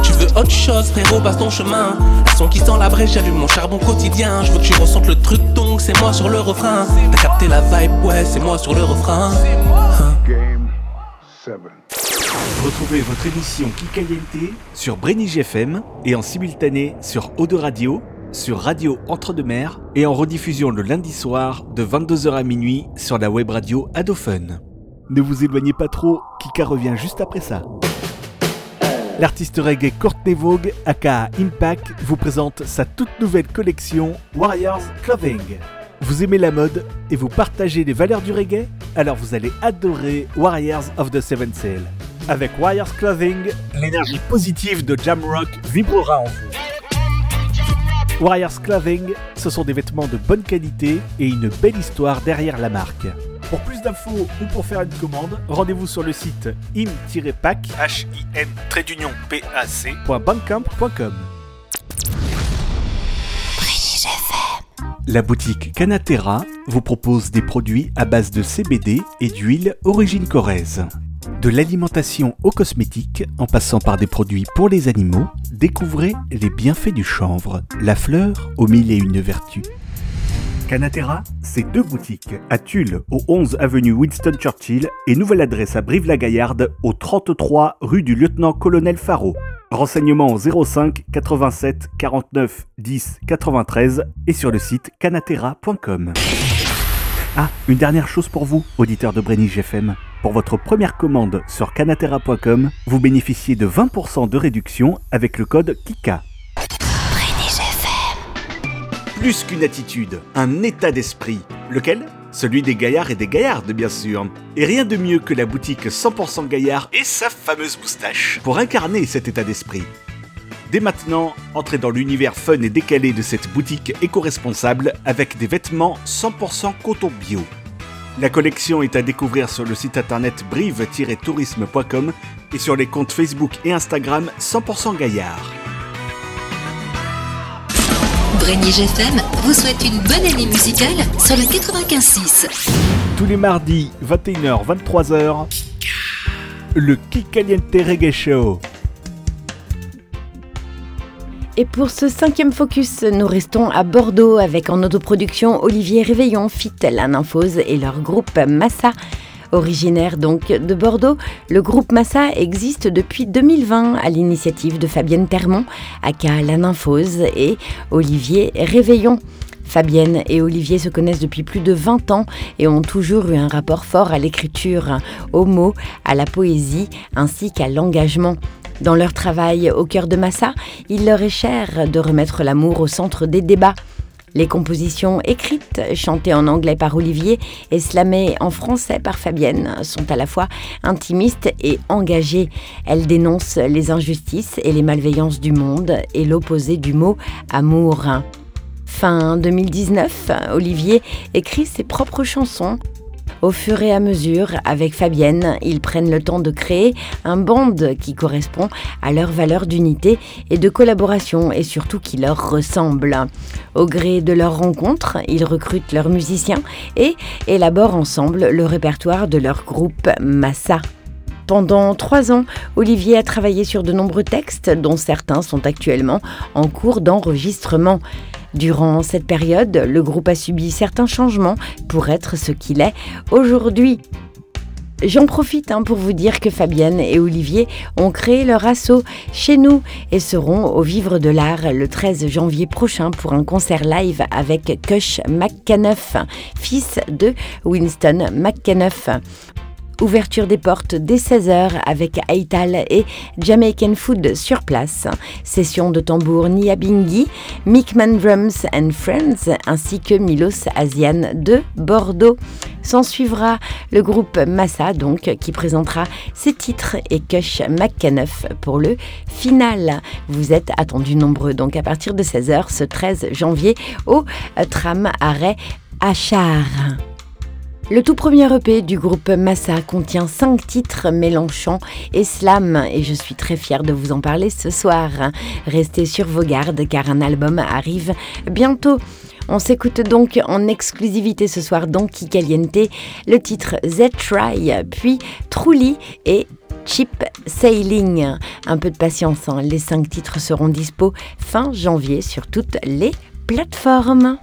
Tu veux autre chose, frérot, passe ton chemin. Un son qui sent la brèche, j'allume mon charbon quotidien. Je veux que tu ressentes le truc, donc c'est moi sur le refrain. T'as capté la vibe, ouais, c'est moi sur le refrain. Game 7. Retrouvez votre émission Kikaliente sur Brenige FM et en simultané sur Eau Radio, sur Radio Entre-deux-Mers et en rediffusion le lundi soir de 22h à minuit sur la web radio Adophone. Ne vous éloignez pas trop, Kika revient juste après ça. L'artiste reggae Courtney Vogue, aka Impact, vous présente sa toute nouvelle collection Warriors Clothing. Vous aimez la mode et vous partagez les valeurs du reggae? Alors vous allez adorer Warriors of the Seven Sail. Avec Warriors Clothing, l'énergie positive de Jamrock vibrera en vous. Warriors Clothing, ce sont des vêtements de bonne qualité et une belle histoire derrière la marque. Pour plus d'infos ou pour faire une commande, rendez-vous sur le site im-pac .bandcamp.com. La boutique Canatera vous propose des produits à base de CBD et d'huile origine corrèze. De l'alimentation aux cosmétiques, en passant par des produits pour les animaux, découvrez les bienfaits du chanvre, la fleur aux mille et une vertus. Canatera, c'est deux boutiques, à Tulle, au 11 avenue Winston Churchill, et nouvelle adresse à Brive-la-Gaillarde, au 33 rue du lieutenant-colonel Faro. Renseignements au 05 87 49 10 93 et sur le site canatera.com. Ah, une dernière chose pour vous, auditeurs de Brenige FM. Pour votre première commande sur canatera.com, vous bénéficiez de 20% de réduction avec le code KIKA. Plus qu'une attitude, un état d'esprit. Lequel? Celui des gaillards et des gaillardes, bien sûr. Et rien de mieux que la boutique 100% gaillard et sa fameuse moustache pour incarner cet état d'esprit. Dès maintenant, entrez dans l'univers fun et décalé de cette boutique éco-responsable avec des vêtements 100% coton bio. La collection est à découvrir sur le site internet brive-tourisme.com et sur les comptes Facebook et Instagram 100% gaillard. Brenige FM vous souhaite une bonne année musicale sur le 95.6. Tous les mardis, 21h, 23h, le Kikaliente Reggae Show. Et pour ce cinquième focus, nous restons à Bordeaux avec en autoproduction Olivier Réveillon, Fit, la Nymphose et leur groupe Massa. Originaire donc de Bordeaux, le groupe Massa existe depuis 2020 à l'initiative de Fabienne Termont, aka La Nymphose, et Olivier Réveillon. Fabienne et Olivier se connaissent depuis plus de 20 ans et ont toujours eu un rapport fort à l'écriture, aux mots, à la poésie ainsi qu'à l'engagement. Dans leur travail au cœur de Massa, il leur est cher de remettre l'amour au centre des débats. Les compositions écrites, chantées en anglais par Olivier et slamées en français par Fabienne, sont à la fois intimistes et engagées. Elles dénoncent les injustices et les malveillances du monde et l'opposé du mot amour. Fin 2019, Olivier écrit ses propres chansons Au fur et à mesure, avec Fabienne, ils prennent le temps de créer un band qui correspond à leur valeur d'unité et de collaboration et surtout qui leur ressemble. Au gré de leur rencontre, ils recrutent leurs musiciens et élaborent ensemble le répertoire de leur groupe Massa. Pendant trois ans, Olivier a travaillé sur de nombreux textes, dont certains sont actuellement en cours d'enregistrement. Durant cette période, le groupe a subi certains changements pour être ce qu'il est aujourd'hui. J'en profite hein, pour vous dire que Fabienne et Olivier ont créé leur assaut chez nous et seront au Vivre de l'Art le 13 janvier prochain pour un concert live avec Kush McCanuff, fils de Winston McCanuff. Ouverture des portes dès 16h avec Aital et Jamaican Food sur place. Session de tambour Niabingi, Mickman Drums and Friends ainsi que Milos Asian de Bordeaux. S'en suivra le groupe Massa donc qui présentera ses titres et Kush McCanuff pour le final. Vous êtes attendus nombreux donc à partir de 16h ce 13 janvier au tram arrêt Achar. Le tout premier EP du groupe Massa contient 5 titres mêlant chant et slam et je suis très fière de vous en parler ce soir. Restez sur vos gardes car un album arrive bientôt. On s'écoute donc en exclusivité ce soir dans Kikaliente le titre Z-Try, puis Truly et Cheap Sailing. Un peu de patience, hein. les 5 titres seront dispo fin janvier sur toutes les plateformes.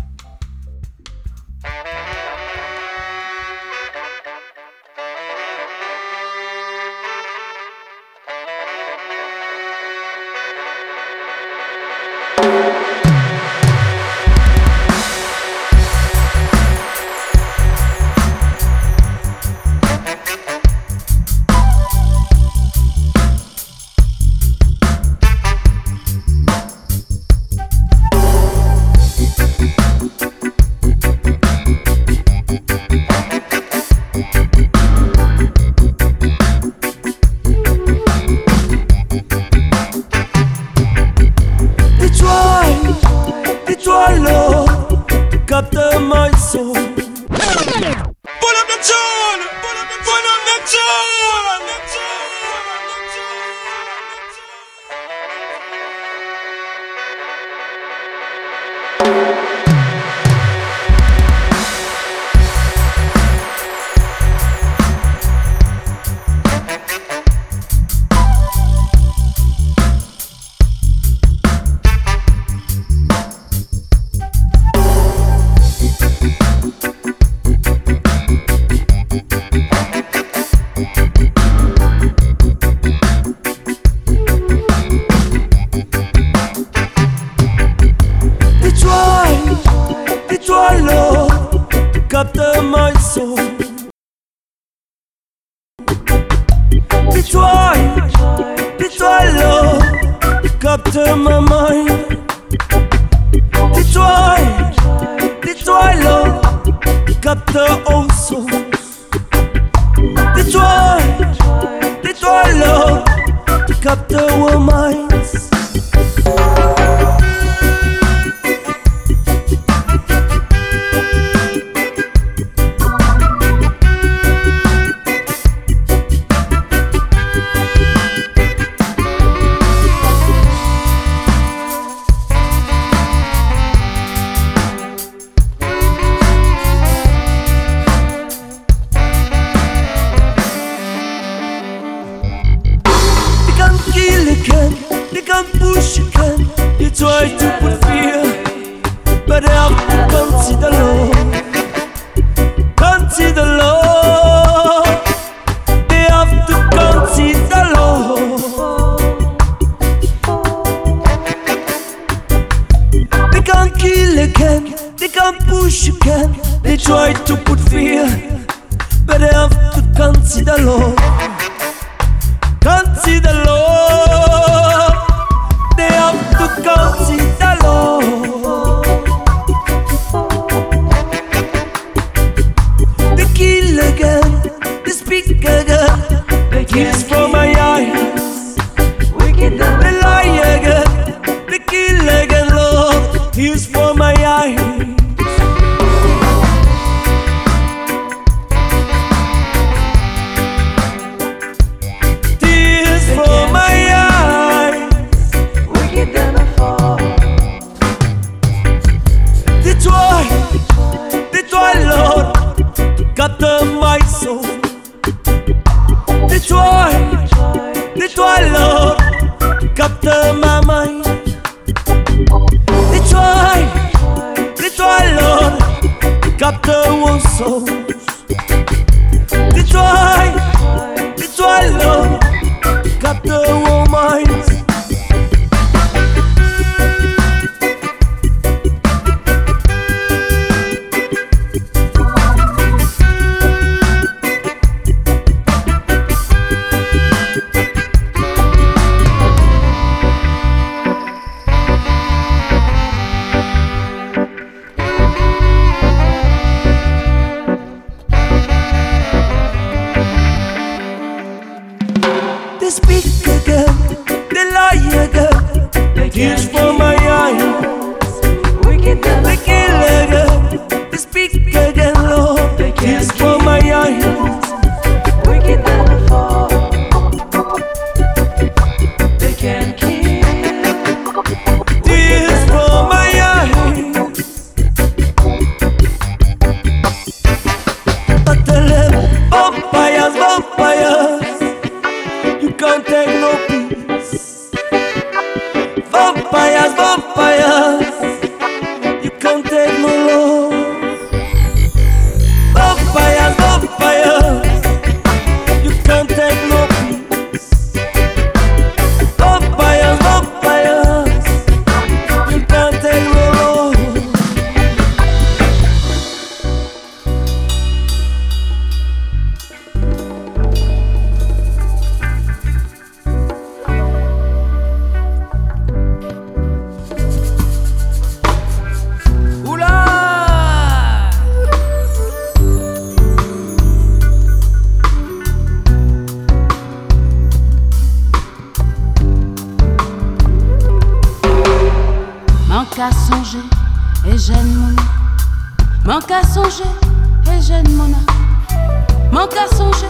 t'as songé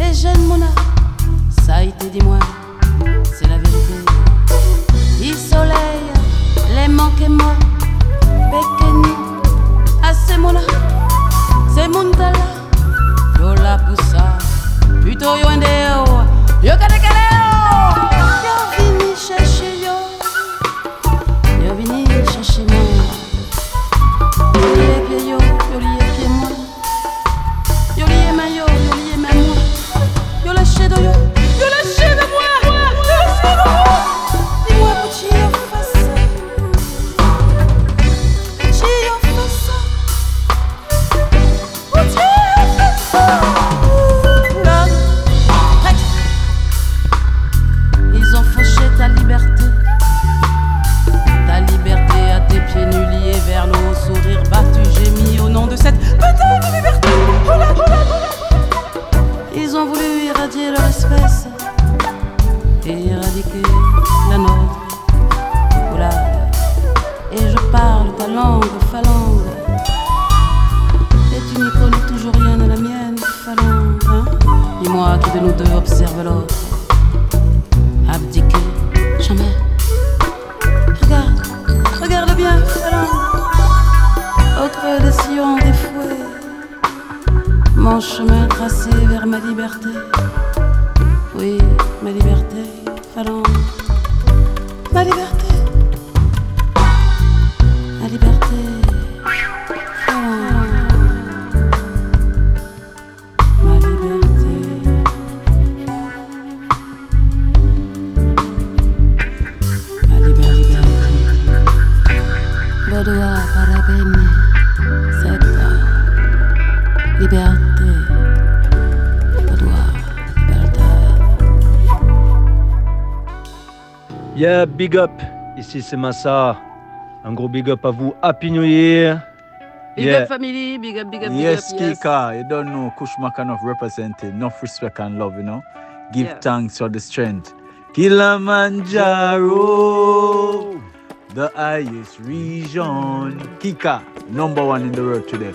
Et jeune ça a été dis-moi, c'est la vérité. Du soleil, les manquez-moi, Bekeni, assez Mona, c'est Mundala, yo la poussa, plutôt yo endeo, yo kadeka. big up. Ici, c'est Massa. Un gros big up à vous. Happy New Year. Big up family, big up, big up, big yes, up. Yes, Kika, you don't know Kushmakanov represented. Enough respect and love, you know. Give thanks for the strength. Kilimanjaro, the highest region. Kika, number one in the world today.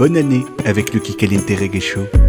Bonne année avec le Kikaliente Reggae Show.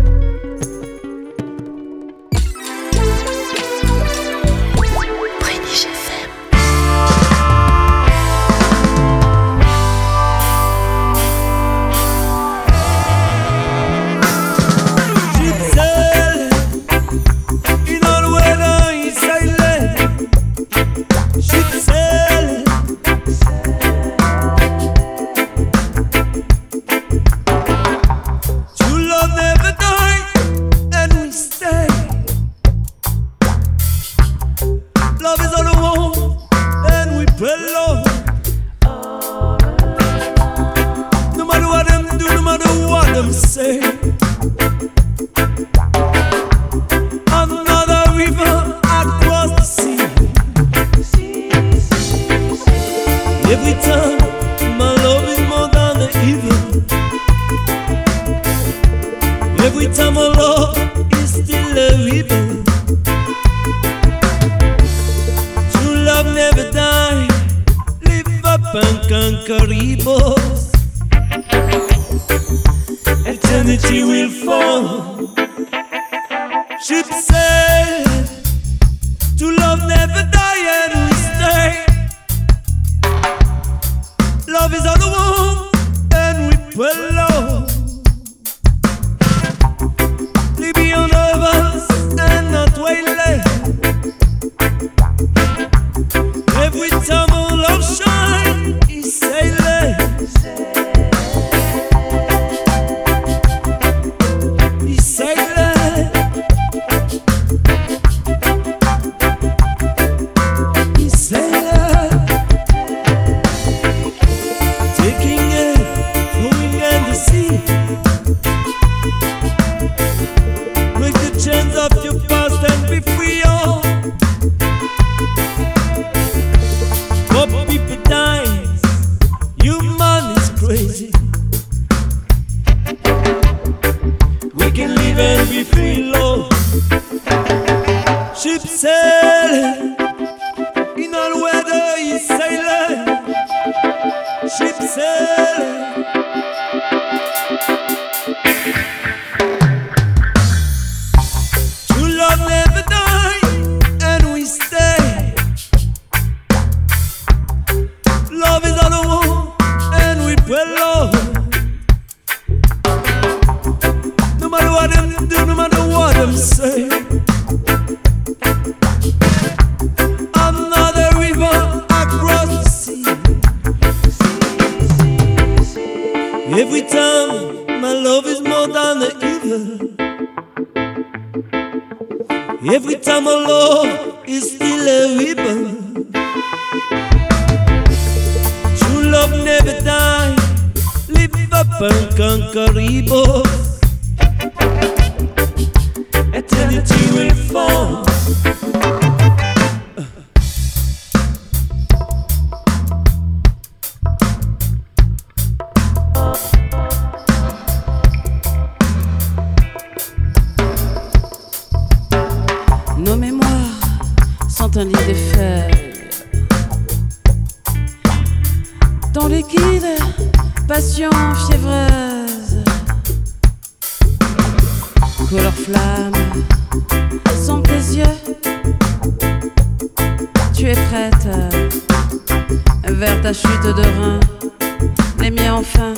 Enfin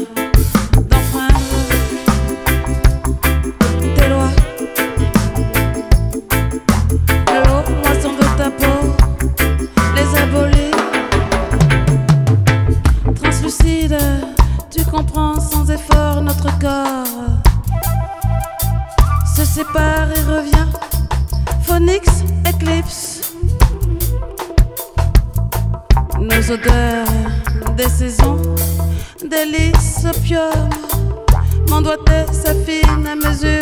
opium. Mon doigté s'affine à mesure.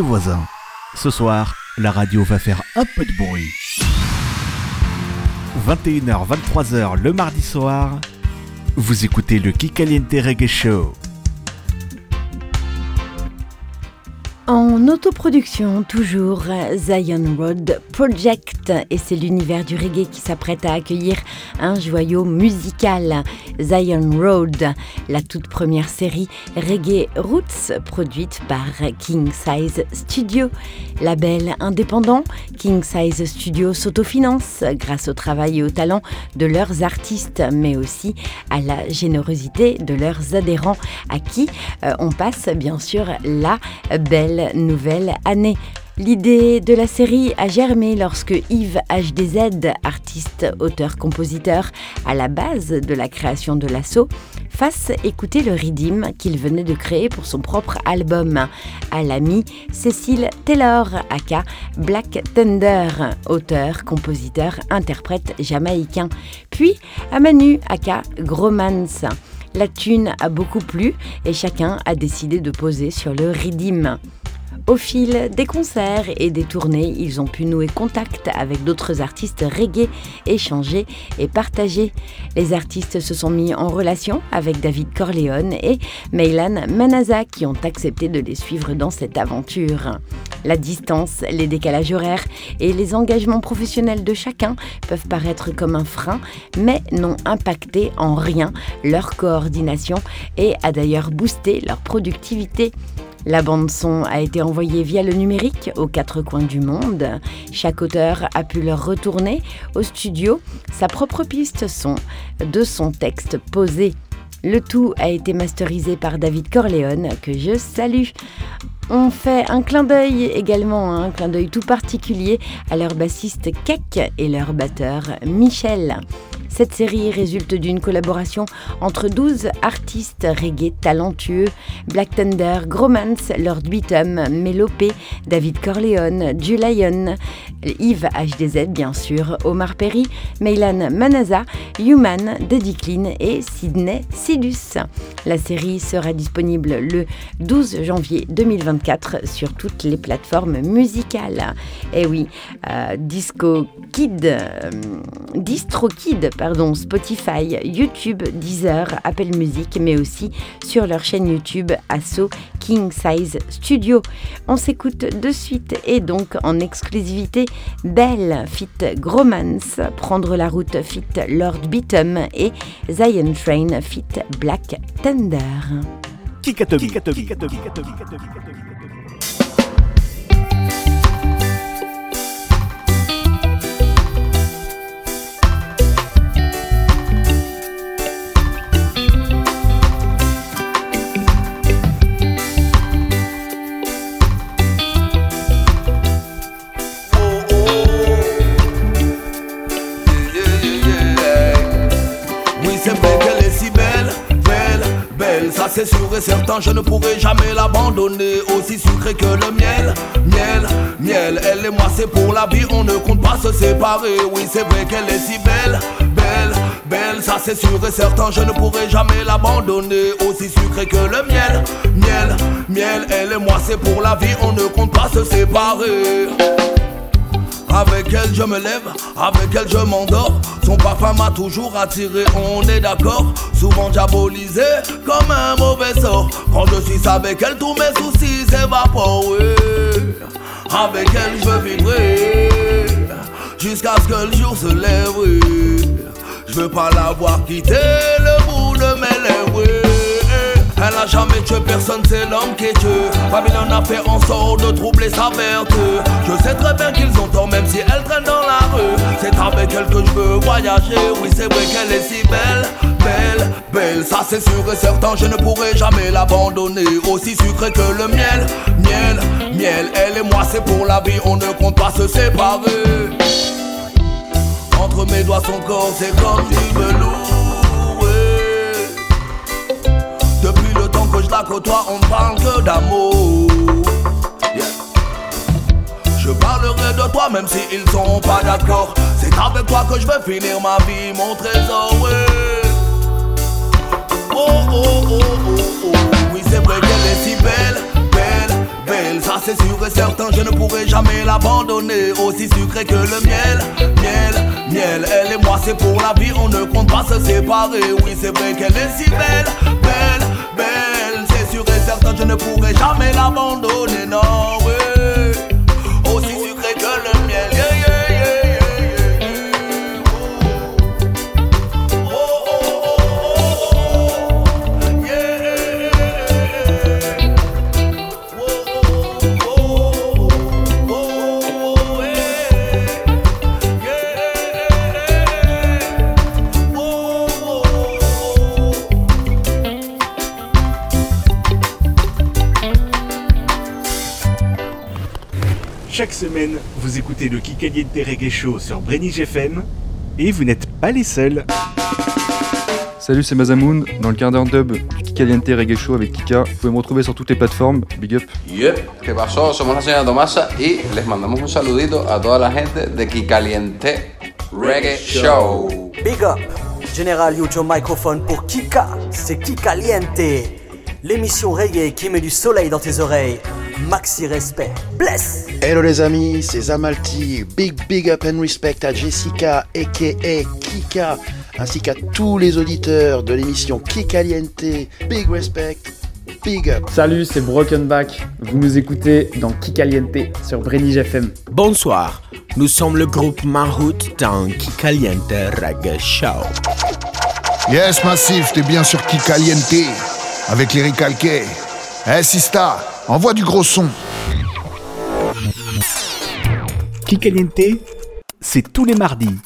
Voisins. Ce soir, la radio va faire un peu de bruit. 21h, 23h le mardi soir, vous écoutez le Kikaliente Reggae Show. En autoproduction, toujours Zion Road Project, et c'est l'univers du reggae qui s'apprête à accueillir un joyau musical, Zion Road, la toute première série reggae roots produite par King Size Studio. Label indépendant, King Size Studio s'autofinance grâce au travail et au talent de leurs artistes, mais aussi à la générosité de leurs adhérents, à qui euh, on passe bien sûr la belle nouvelle année. L'idée de la série a germé lorsque Yves HDZ, artiste, auteur, compositeur, à la base de la création de l'assaut, fasse écouter le rythme qu'il venait de créer pour son propre album à l'ami Cécile Taylor, aka Black Thunder, auteur, compositeur, interprète jamaïcain, puis à Manu, aka Gromance. La thune a beaucoup plu et chacun a décidé de poser sur le rythme. Au fil des concerts et des tournées, ils ont pu nouer contact avec d'autres artistes reggae, échanger et partager. Les artistes se sont mis en relation avec David Corleone et Meylan Manaza qui ont accepté de les suivre dans cette aventure. La distance, les décalages horaires et les engagements professionnels de chacun peuvent paraître comme un frein, mais n'ont impacté en rien leur coordination et a d'ailleurs boosté leur productivité. La bande-son a été envoyée via le numérique aux quatre coins du monde. Chaque auteur a pu leur retourner au studio sa propre piste son de son texte posé. Le tout a été masterisé par David Corleone, que je salue. On fait un clin d'œil également, un clin d'œil tout particulier à leur bassiste Kek et leur batteur Michel. Cette série résulte d'une collaboration entre 12 artistes reggae talentueux Black Thunder, Gromance, Lord Beatum, Melopé, David Corleone, Julian, Yves HDZ bien sûr, Omar Perry, Meylan Manaza, Human, Daddy Clean et Sydney Sidus. La série sera disponible le 12 janvier 2024 sur toutes les plateformes musicales. Et oui, euh, Disco Kid, euh, Distro Kid, pardon, Spotify, YouTube, Deezer, Apple Music, mais aussi sur leur chaîne YouTube Asso King Size Studio. On s'écoute de suite et donc en exclusivité Belle fit Gromance, Prendre la route fit Lord Beatum et Zion Train fit Black. Oui, c'est sûr et certain, je ne pourrai jamais l'abandonner. Aussi sucré que le miel, miel, miel. Elle et moi, c'est pour la vie, on ne compte pas se séparer. Oui, c'est vrai qu'elle est si belle, belle, belle. Ça, c'est sûr et certain, je ne pourrai jamais l'abandonner. Aussi sucré que le miel, miel, miel. Elle et moi, c'est pour la vie, on ne compte pas se séparer. Avec elle je me lève, avec elle je m'endors Son parfum m'a toujours attiré, on est d'accord Souvent diabolisé comme un mauvais sort Quand je suis avec elle tous mes soucis s'évaporent. Avec elle je veux Jusqu'à ce que le jour se lève. Je veux pas la voir quitter le bout de mes lèvres. Elle a jamais tué personne, c'est l'homme qui Dieu. Babylone a fait en sorte de troubler sa vertu. Je sais très bien qu'ils ont tort, même si elle traîne dans la rue. C'est avec elle que je veux voyager. Oui, c'est vrai qu'elle est si belle, belle, belle. Ça, c'est sûr et certain, je ne pourrai jamais l'abandonner. Aussi sucré que le miel, miel, miel. Elle et moi, c'est pour la vie, on ne compte pas se séparer. Entre mes doigts, son corps, c'est comme du velours. Temps que côtoie, on parle que d'amour. Je parlerai de toi même si ils sont pas d'accord. C'est avec toi que je veux finir ma vie, mon trésor. Oh oh oh oh oh. Oui, c'est vrai c'est sûr et certain, je ne pourrai jamais l'abandonner. Aussi sucré que le miel, miel, miel. Elle et moi, c'est pour la vie, on ne compte pas se séparer. Oui, c'est vrai qu'elle est si belle, belle, belle. Écoutez le Kikaliente Reggae Show sur Brenige FM et vous n'êtes pas les seuls. Salut, c'est Mazamoun, dans le quart d'heure dub du Kikaliente Reggae Show avec Kika. Vous pouvez me retrouver sur toutes les plateformes. Big up. Yep, ¿qué pasó? Somos la señora Tomasa y les mandamos un saludito a toda la gente de Kikaliente Reggae Show. Big up Général Yujo Microphone pour Kika, c'est Kika Liente L'émission reggae qui met du soleil dans tes oreilles. Maxi respect. Bless Hello les amis, c'est Zamalti. Big big up and respect à Jessica aka Kika, ainsi qu'à tous les auditeurs de l'émission Kikaliente. Big respect, big up. Salut, c'est Broken Back. Vous nous écoutez dans Kikaliente sur Brenige FM. Bonsoir, nous sommes le groupe Mahout dans Kikaliente Reggae Show. Yes, Massif, t'es bien sur Kikaliente, avec les recalqués. Eh, Sista, envoie du gros son. Kikaliente, c'est tous les mardis.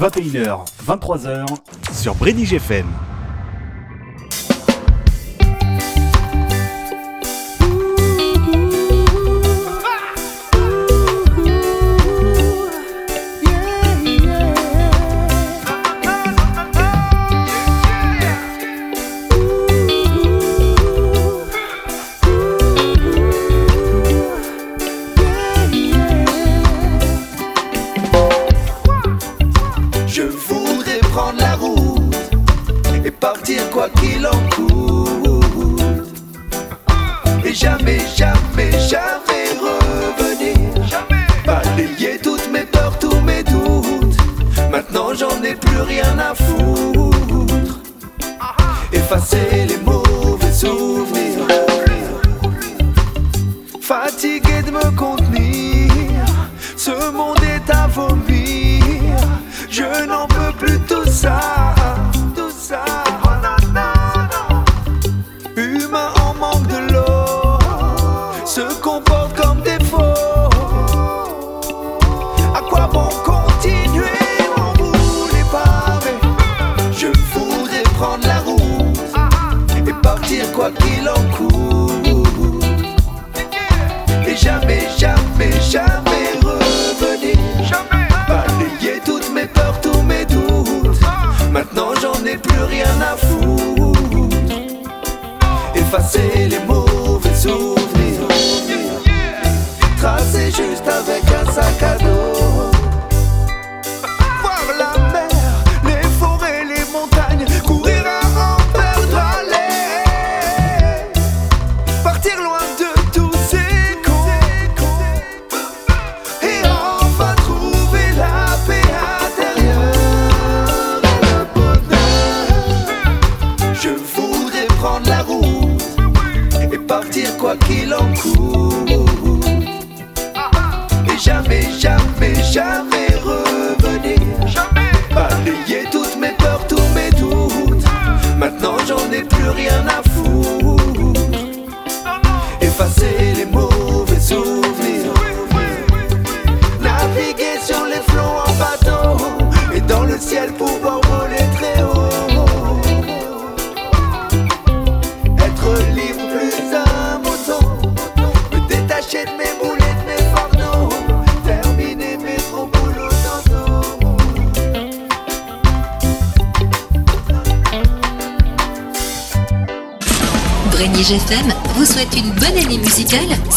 21h, 23h sur Brenige FM.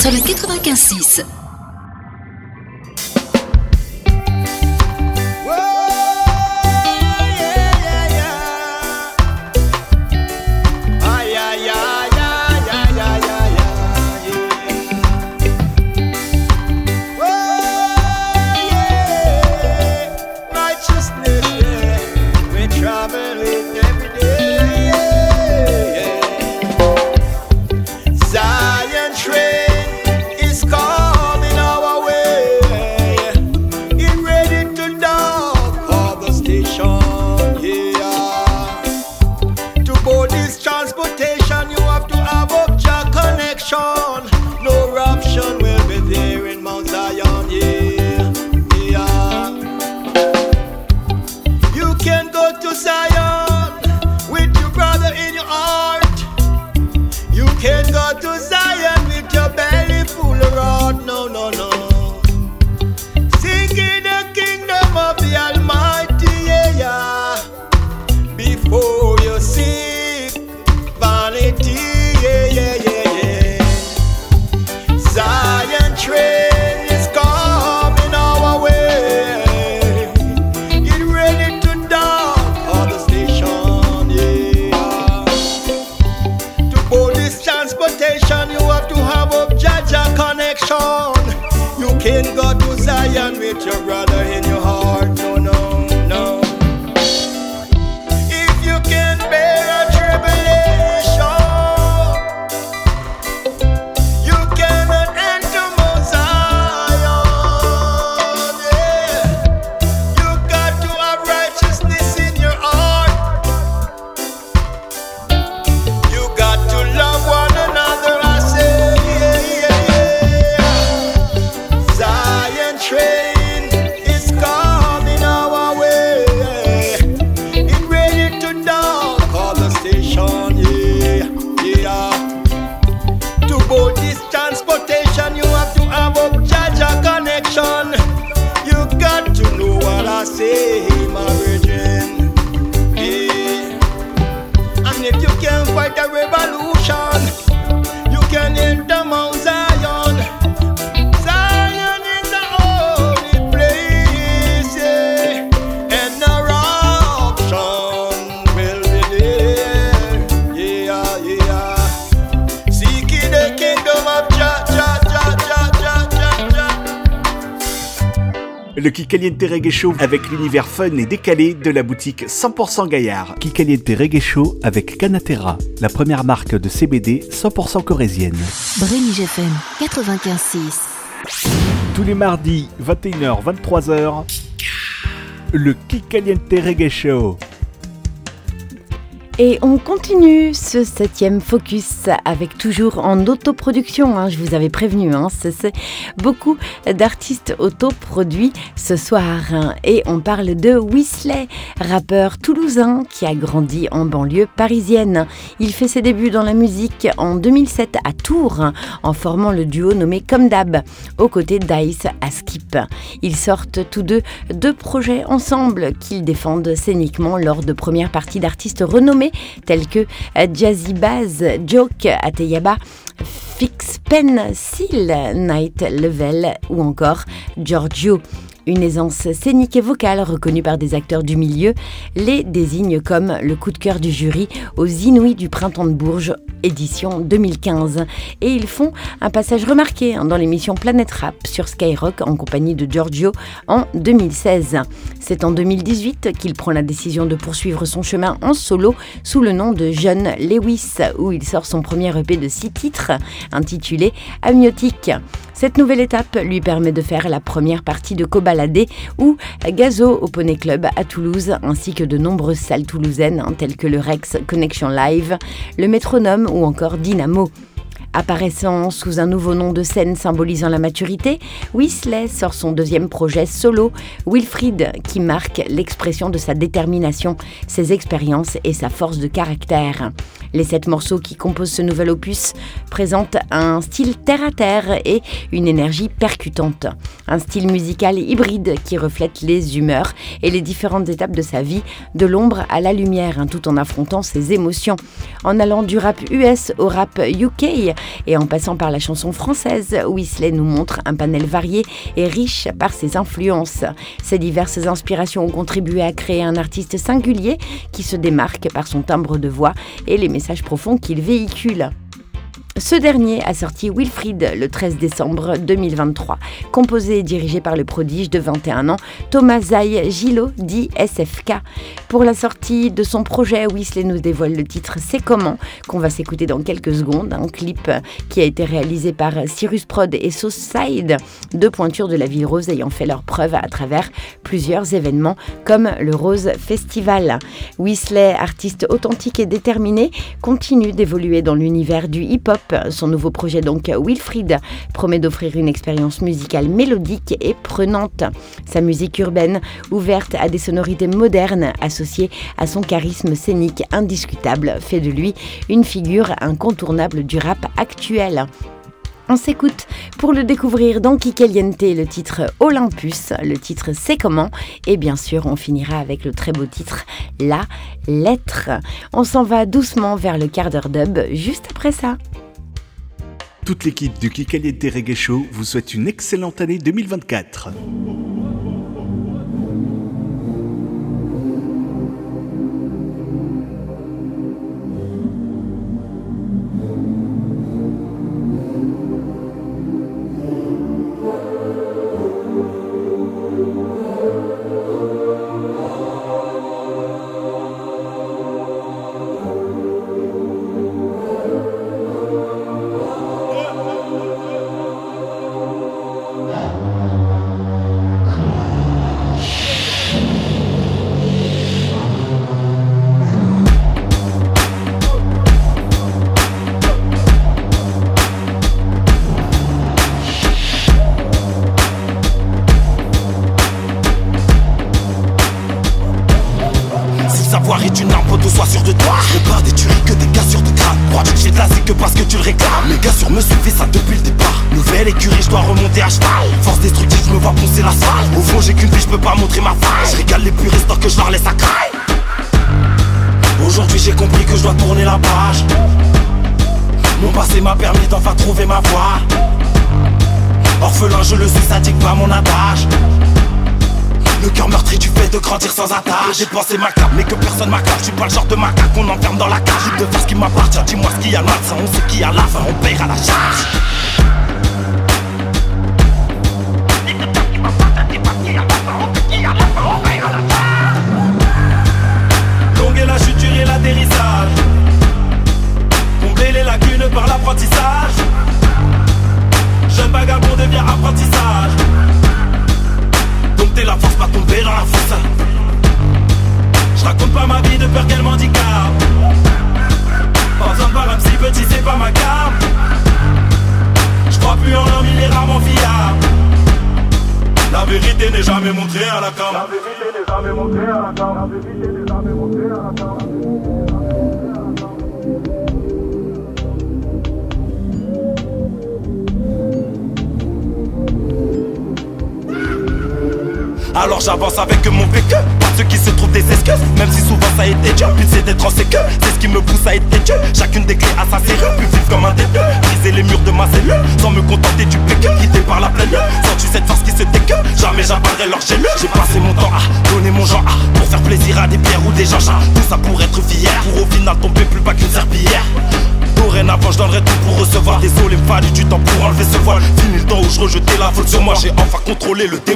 Sur le 95.6. Kikaliente Reggae Show avec l'univers fun et décalé de la boutique 100% Gaillard. Kikaliente Reggae Show avec Canatera, la première marque de CBD 100% corésienne. Brénig FM 95.6. Tous les mardis, 21h, 23h, le Kikaliente Reggae Show. Et on continue ce septième focus avec toujours en autoproduction. hein, je vous avais prévenu, hein, c'est beaucoup d'artistes autoproduits ce soir. Et on parle de Weasley, rappeur toulousain qui a grandi en banlieue parisienne. Il fait ses débuts dans la musique en 2007 à Tours en formant le duo nommé Comme Dab aux côtés d'Ice à Skip. Ils sortent tous deux deux projets ensemble qu'ils défendent scéniquement lors de premières parties d'artistes renommés tels que euh, Jazzy Baz, Joke Ateyaba, Fix Pen, Seal, Night Level ou encore Giorgio. Une aisance scénique et vocale reconnue par des acteurs du milieu les désigne comme le coup de cœur du jury aux Inouïs du Printemps de Bourges, édition 2015. Et ils font un passage remarqué dans l'émission Planète Rap sur Skyrock en compagnie de Giorgio en 2016. C'est en 2018 qu'il prend la décision de poursuivre son chemin en solo sous le nom de John Lewis, où il sort son premier EP de six titres intitulé Amniotique. Cette nouvelle étape lui permet de faire la première partie de Cobaladé ou Gazo au Poney Club à Toulouse, ainsi que de nombreuses salles toulousaines hein, telles que le Rex Connection Live, le Métronome ou encore Dynamo. Apparaissant sous un nouveau nom de scène symbolisant la maturité, Weasley sort son deuxième projet solo, Wilfried, qui marque l'expression de sa détermination, ses expériences et sa force de caractère. Les sept morceaux qui composent ce nouvel opus présentent un style terre-à-terre et une énergie percutante. Un style musical hybride qui reflète les humeurs et les différentes étapes de sa vie, de l'ombre à la lumière, hein, tout en affrontant ses émotions. En allant du rap US au rap UK et en passant par la chanson française, Weasley nous montre un panel varié et riche par ses influences. Ces diverses inspirations ont contribué à créer un artiste singulier qui se démarque par son timbre de voix et les messages profonds qu'il véhicule. Ce dernier a sorti Wilfried le 13 décembre 2023, composé et dirigé par le prodige de 21 ans Thomas Zay Gilo, dit SFK. Pour la sortie de son projet, Weasley nous dévoile le titre C'est comment, qu'on va s'écouter dans quelques secondes, un clip qui a été réalisé par Cyrus Prod et Sauceside, deux pointures de la ville rose ayant fait leur preuve à travers plusieurs événements comme le Rose Festival. Weasley, artiste authentique et déterminé, continue d'évoluer dans l'univers du hip-hop son nouveau projet donc Wilfried promet d'offrir une expérience musicale mélodique et prenante. Sa musique urbaine, ouverte à des sonorités modernes associées à son charisme scénique indiscutable, fait de lui une figure incontournable du rap actuel. On s'écoute pour le découvrir dans Kikaliente, le titre Olympus, le titre C'est comment, et bien sûr on finira avec le très beau titre La lettre. On s'en va doucement vers le quart d'heure dub juste après ça. Toute l'équipe du Kikaliente Reggae Show vous souhaite une excellente année 2024.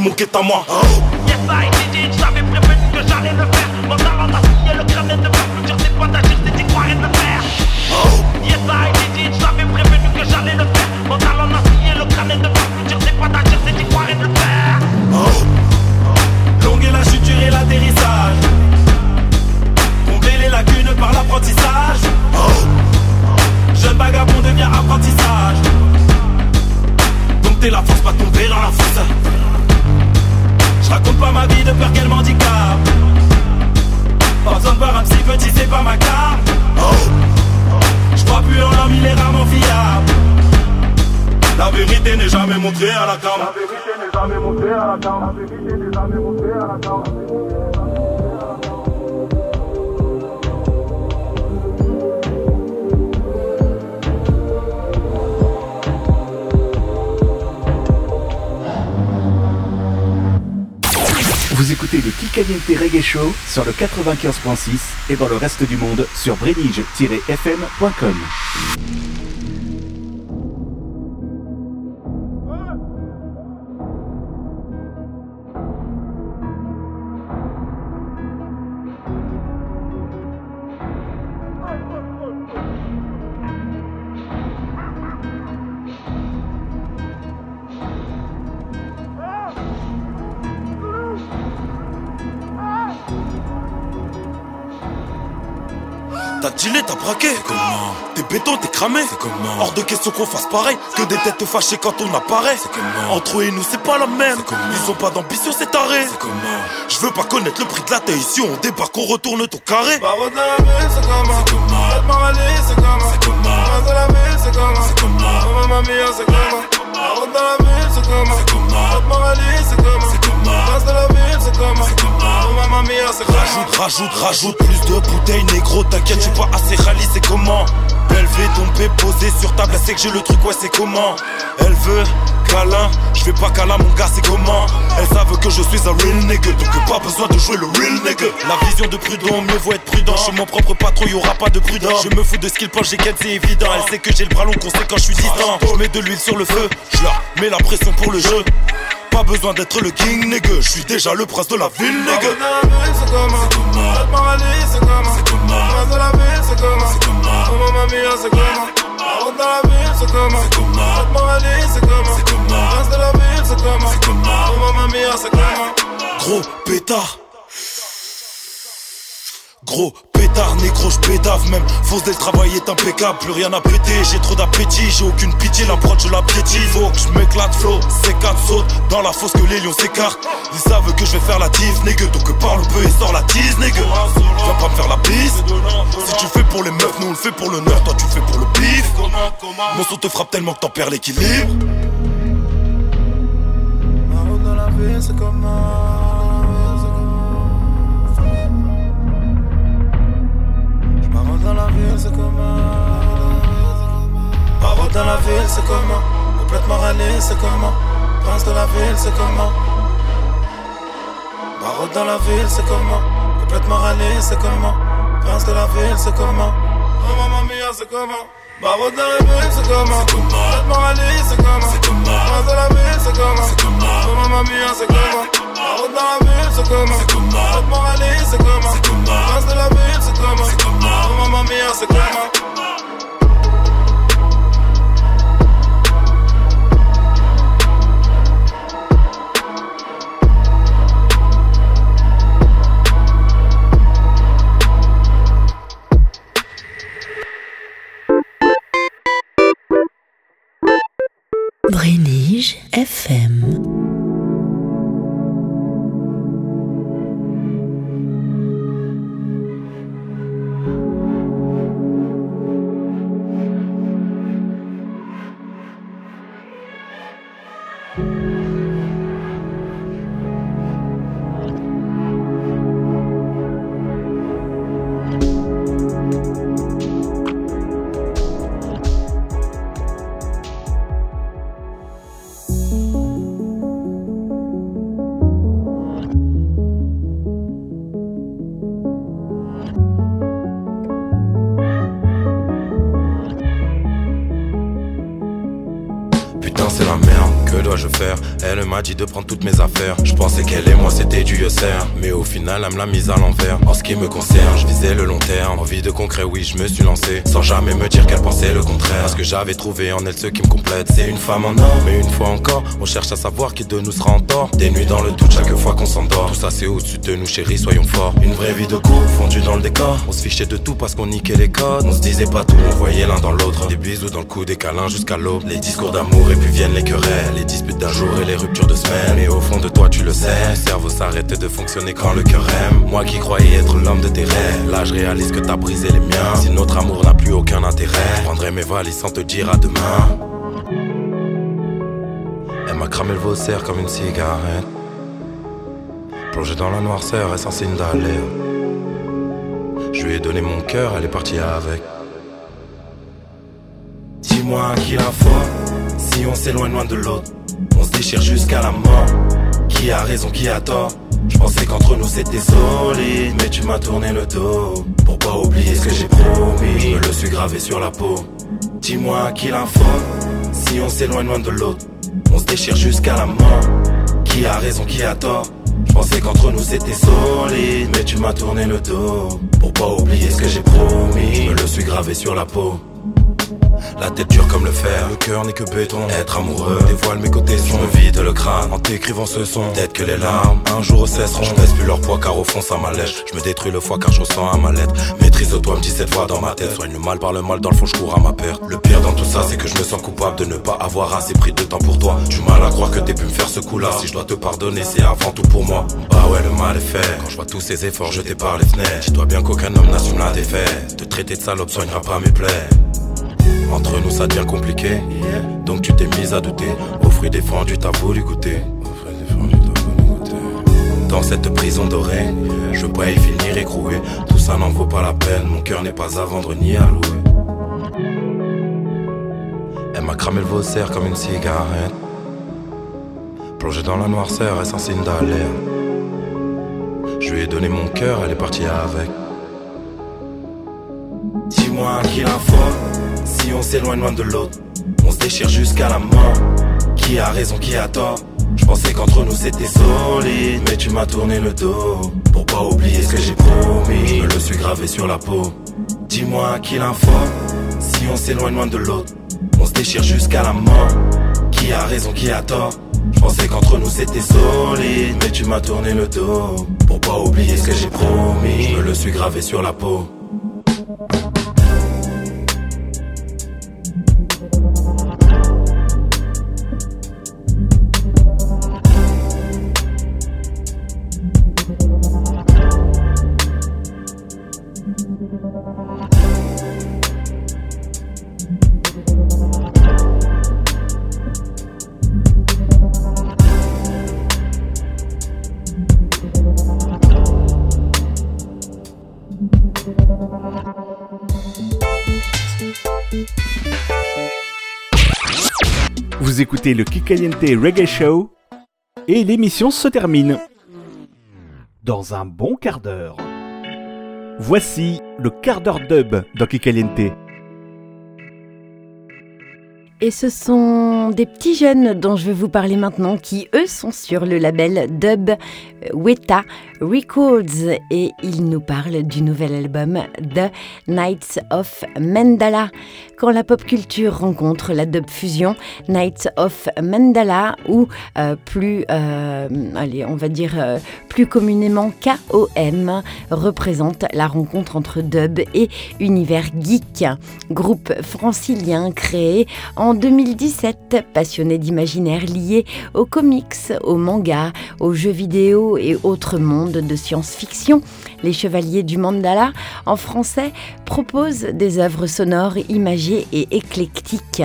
Contrôlé le sur le 95.6 et dans le reste du monde sur brenige-fm.com. T'as dealé, t'as braqué comment T'es béton, t'es cramé C'est comment Hors de question qu'on fasse pareil Que des têtes fâchées quand on apparaît C'est comment Entre eux et nous c'est pas la même Ils ont pas d'ambition c'est taré C'est comment Je veux pas connaître le prix de la taille Ici on débarque, on retourne ton carré Bah dans la ville c'est comment C'est comment c'est comment C'est comment dans la ville c'est comment C'est comment Maman mia c'est comment Bah dans la ville c'est comment C'est comment c'est comment Dans la ville c'est C'est mia comment Rajoute, rajoute, rajoute plus de bouteilles négro T'inquiète, je suis pas assez rallye, c'est comment Elle veut tomber posée sur table, elle sait que j'ai le truc, ouais c'est comment Elle veut câlin, je fais pas câlin mon gars c'est comment Elle savent que je suis un real nigga Donc pas besoin de jouer le real nigga. La vision de prudent, mieux vaut être prudent. Je suis mon propre patron, y'aura pas de prudent. Je me fous de ce qu'il pense, j'ai qu'elle c'est évident. Elle sait que j'ai le bras long, conséquent, je suis distant. Je mets de l'huile sur le feu, je leur mets la pression pour le jeu pas besoin d'être le king nigga, je suis déjà le prince de la ville nigga. C'est C'est Prince de la ville Oh mia dans la ville Prince de la ville Oh mia Gros pétard Gros pétard, négro, j'pédave même. Fausse dès le travail est impeccable, plus rien à péter. J'ai trop d'appétit, j'ai aucune pitié, l'approche je la piétine. Faut que j'm'éclate, flow, C4 saute dans la fosse que les lions s'écartent. Ils savent que je vais faire la tease, négueux. Donc parle peu et sort la tease, négueux. Viens pas me faire la bise. Si tu fais pour les meufs, nous on le fait pour le nerf, toi tu fais pour le bif. Mon son te frappe tellement que t'en perds l'équilibre. la c'est dans la ville, c'est comment? Paro dans la ville, c'est comment? Complètement râlé, c'est comment? Prince de la ville, c'est comment? Paro dans la ville, c'est comment? Complètement râlé, c'est comment? Prince de la ville, c'est comment? Oh maman mia, c'est comment? Barreau dans la ville, c'est comment râlé, c'est comment Prince de la ville, c'est comment Oh maman mia, c'est comment Barreau dans la ville, c'est comment râlé, c'est comment Prince de la ville, c'est comment Oh maman mia, c'est comment Brénige FM. C'est la merde, que dois-je faire? Elle m'a dit de prendre toutes mes affaires. Je pensais qu'elle et moi c'était du yossère Mais au final elle me l'a mise à l'envers. En ce qui me concerne, je visais le long terme. Envie de concret, oui je me suis lancé. Sans jamais me dire qu'elle pensait le contraire. Parce que j'avais trouvé en elle ce qui me complète. C'est une femme en or, mais une fois encore On cherche à savoir qui de nous sera en tort. Des nuits dans le doute chaque fois qu'on s'endort. Tout ça c'est au-dessus de nous chérie, soyons forts. Une vraie vie de couple fondue dans le décor. On se fichait de tout parce qu'on niquait les codes. On se disait pas tout, on voyait l'un dans l'autre. Des bisous dans le cou, des câlins jusqu'à l'aube. Les discours d'amour et puis les querelles Les disputes d'un jour et les ruptures de semaine Mais au fond de toi tu le sais Le cerveau s'arrête de fonctionner quand le cœur aime. Moi qui croyais être l'homme de tes rêves Là je réalise que t'as brisé les miens. Si notre amour n'a plus aucun intérêt Je prendrai mes valises sans te dire à demain. Elle m'a cramé le vaussaire comme une cigarette. Plongé dans la noirceur et sans signe d'alerte Je lui ai donné mon cœur, elle est partie avec. Dis-moi qui la foi Si on s'éloigne loin de l'autre On se déchire jusqu'à la mort. Qui a raison, qui a tort? Je pensais qu'entre nous c'était solide. Mais tu m'as tourné le dos Pour pas oublier ce que j'ai promis. Je me le suis gravé sur la peau. Dis-moi qui la foi Si on s'éloigne loin de l'autre On se déchire jusqu'à la mort. Qui a raison, qui a tort? Je pensais qu'entre nous c'était solide. Mais tu m'as tourné le dos Pour pas oublier ce que j'ai promis. Je me le suis gravé sur la peau la tête dure comme le fer, le cœur n'est que béton. Être amoureux dévoile mes côtés sombres. Je me vide le crâne en t'écrivant ce son. Peut-être que les larmes un jour cesseront. Je pèse plus leur poids car au fond ça m'allège. Je me détruis le foie car je ressens un mal-être. Maîtrise de toi me dit cette voix dans ma tête. Soigne le mal par le mal dans le fond je cours à ma perte. Le pire dans tout ça c'est que je me sens coupable de ne pas avoir assez pris de temps pour toi. Du mal à croire que t'aies pu me faire ce coup-là. Si je dois te pardonner c'est avant tout pour moi. Bah ouais le mal est fait. Quand je vois tous ces efforts jetés par les fenêtres. Dis-toi bien qu'aucun homme n'assume la défaite. Te traiter de salope soignera pas mes plaies. Entre nous ça devient compliqué. Donc tu t'es mise à douter. Au fruit défendu t'as voulu goûter. Dans cette prison dorée Je peux y finir écroué. Tout ça n'en vaut pas la peine. Mon cœur n'est pas à vendre ni à louer. Elle m'a cramé le vaussaire comme une cigarette. Plongé dans la noirceur et sans signe d'alerte. Je lui ai donné mon cœur, elle est partie avec. Dis-moi qui la foi si on s'éloigne loin de l'autre, on se déchire jusqu'à la mort. Qui a raison, qui a tort? Je pensais qu'entre nous c'était solide, mais tu m'as tourné le dos. Pour pas oublier ce que j'ai promis, je me le suis gravé sur la peau. Dis-moi qui l'info si on s'éloigne loin de l'autre, on se déchire jusqu'à la mort. Qui a raison, qui a tort? Je pensais qu'entre nous c'était solide, mais tu m'as tourné le dos. Pour pas oublier ce que j'ai promis, je me le suis gravé sur la peau. Écoutez le Kikaliente Reggae Show et l'émission se termine dans un bon quart d'heure. Voici le quart d'heure dub dans Kikaliente. Et ce sont des petits jeunes dont je vais vous parler maintenant qui, eux, sont sur le label Dub Weta Records et ils nous parlent du nouvel album The Nights of Mandala. Quand la pop culture rencontre la dub fusion, Nights of Mandala ou euh, plus, euh, allez, on va dire euh, plus communément KOM représente la rencontre entre dub et univers geek, groupe francilien créé en 2017, passionné d'imaginaire lié aux comics, aux mangas, aux jeux vidéo et autres mondes de science-fiction. Les Chevaliers du Mandala, en français, proposent des œuvres sonores imagées et éclectiques.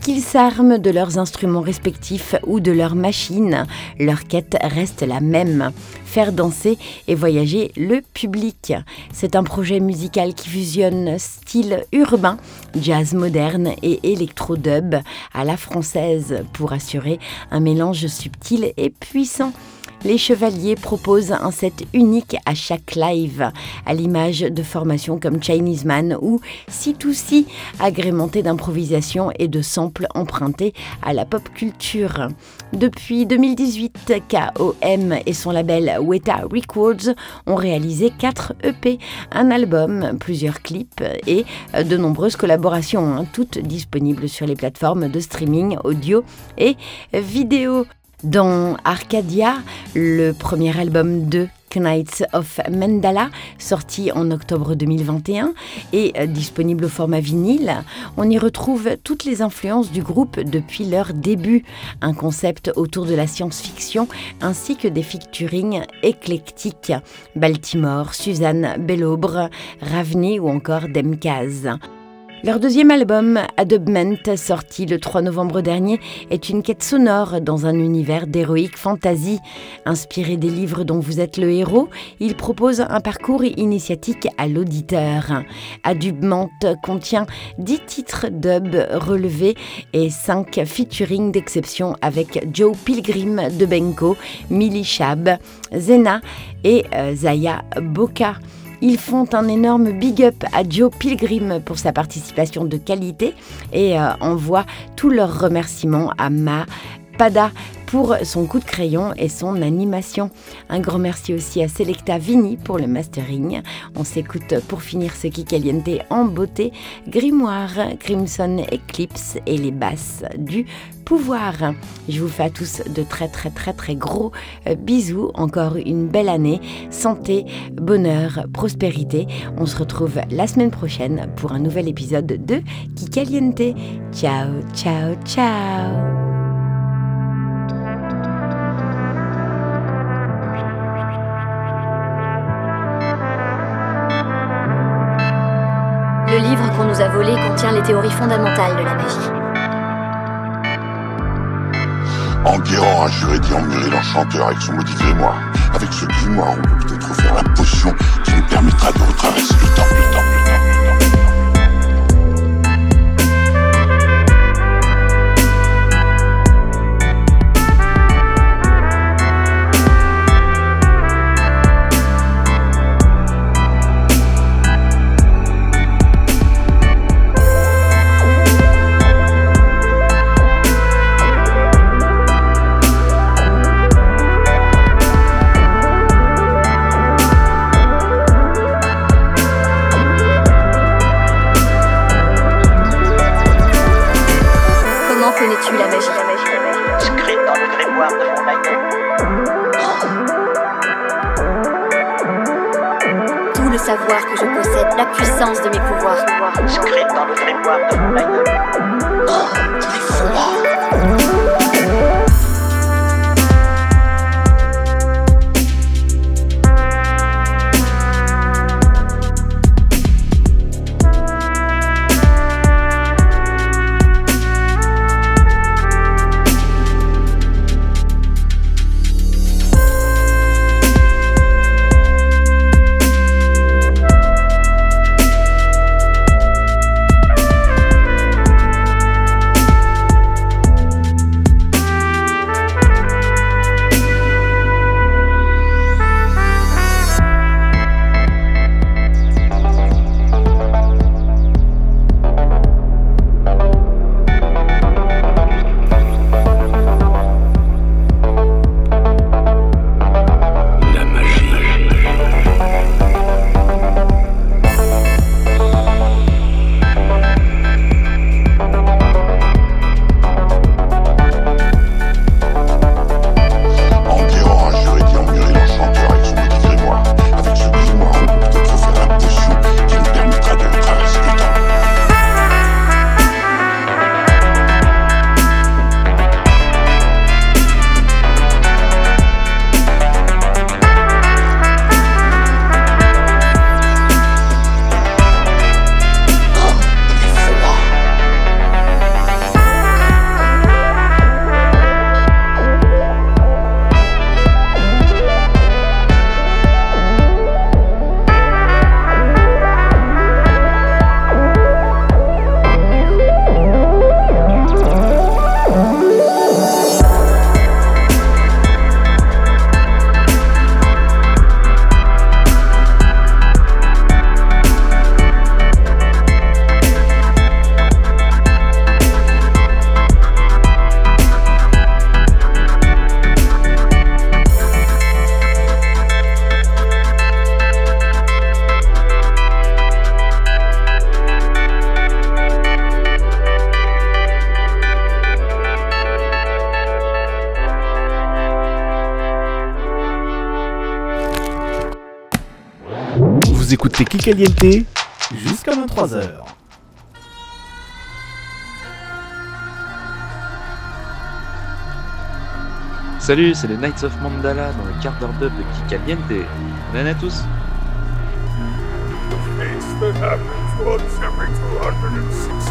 Qu'ils s'arment de leurs instruments respectifs ou de leurs machines, leur quête reste la même faire danser et voyager le public. C'est un projet musical qui fusionne style urbain, jazz moderne et électro-dub à la française pour assurer un mélange subtil et puissant. Les Chevaliers proposent un set unique à chaque live, à l'image de formations comme Chinese Man ou C2C, agrémenté d'improvisation et de samples empruntés à la pop culture. Depuis 2018, KOM et son label Weta Records ont réalisé 4 EP, un album, plusieurs clips et de nombreuses collaborations, hein, toutes disponibles sur les plateformes de streaming audio et vidéo. Dans Arcadia, le premier album de Knights of Mandala, sorti en octobre 2021 et euh, disponible au format vinyle, on y retrouve toutes les influences du groupe depuis leur début, un concept autour de la science-fiction ainsi que des featuring éclectiques, Baltimore, Suzanne Bellobre, Ravni ou encore Demkaz. Leur deuxième album, Adubment, sorti le 3 novembre dernier, est une quête sonore dans un univers d'héroïque fantasy. Inspiré des livres dont vous êtes le héros, il propose un parcours initiatique à l'auditeur. Adubment contient 10 titres dub relevés et 5 featuring d'exception avec Joe Pilgrim de Benko, Millie Shab, Zena et euh, Zaya Boka. Ils font un énorme big up à Joe Pilgrim pour sa participation de qualité. Et euh, envoient tous leurs remerciements à Ma Pada pour son coup de crayon et son animation. Un grand merci aussi à Selecta Vini pour le mastering. On s'écoute pour finir ce qui caliente en beauté, Grimoire, Crimson Eclipse et les basses du pouvoir. Je vous fais à tous de très très très très gros euh, bisous. Encore une belle année. Santé, bonheur, prospérité. On se retrouve la semaine prochaine pour un nouvel épisode de Kikaliente. Ciao, ciao, ciao. A volé contient les théories fondamentales de la magie. Enguerrand a juré d'y emmener l'enchanteur avec son maudit grimoire. Avec ce grimoire, on peut peut-être faire la potion qui nous permettra de retraverser le temps, le temps, le temps. Écoutez Kikaliente jusqu'à 23h. Salut, c'est les Knights of Mandala dans le quart d'heure dub de Kikaliente. Bonne à tous. Happens once every 216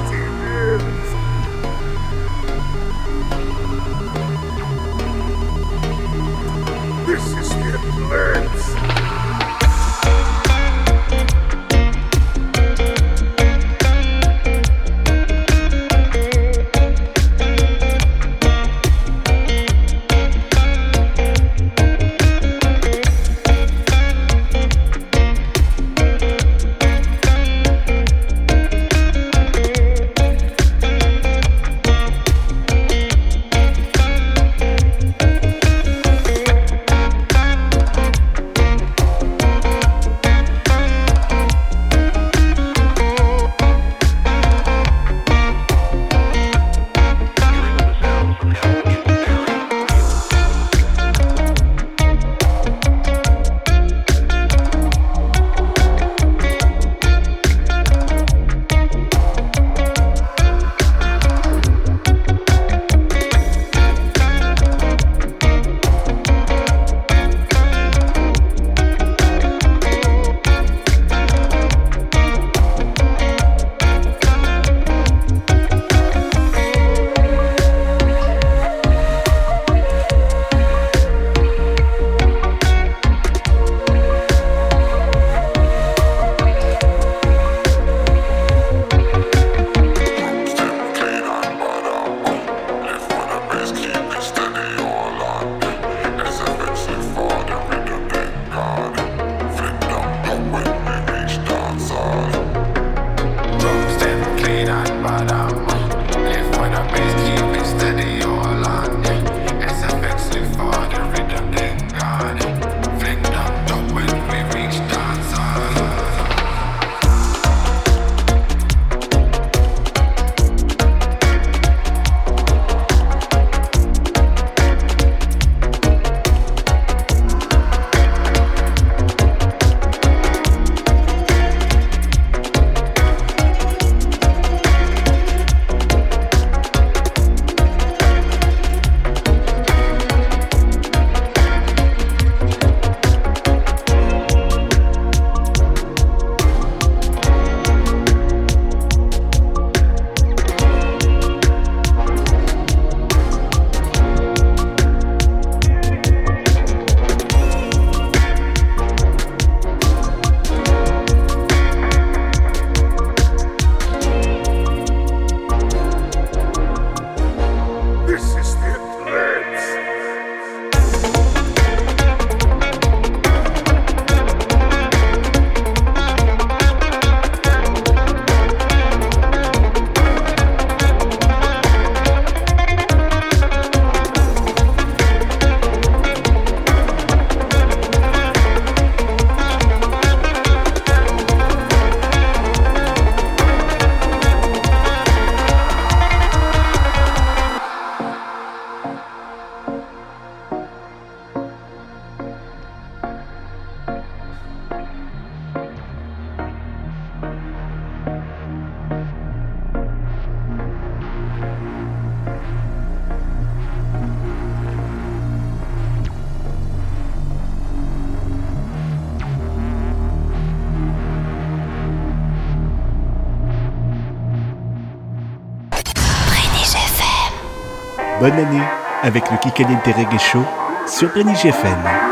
bonne avec le Kikaliente Reggae Show sur Greenwich FM.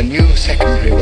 a new secondary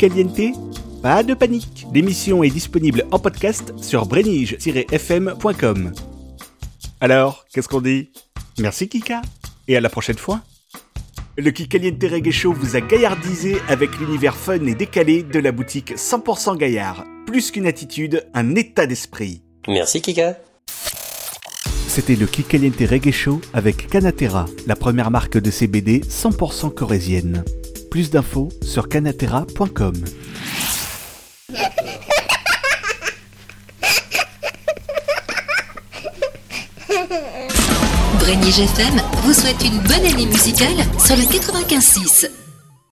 caliente Pas de panique L'émission est disponible en podcast sur brenige-fm.com. Alors, qu'est-ce qu'on dit? Merci Kika et à la prochaine fois le Kikaliente Reggae Show vous a gaillardisé avec l'univers fun et décalé de la boutique 100% Gaillard. Plus qu'une attitude, un état d'esprit. Merci Kika. C'était le Kikaliente Reggae Show avec Canatera, la première marque de CBD 100% corésienne. Plus d'infos sur canatera.com. Brenier GFM vous souhaite une bonne année musicale sur le 95.6.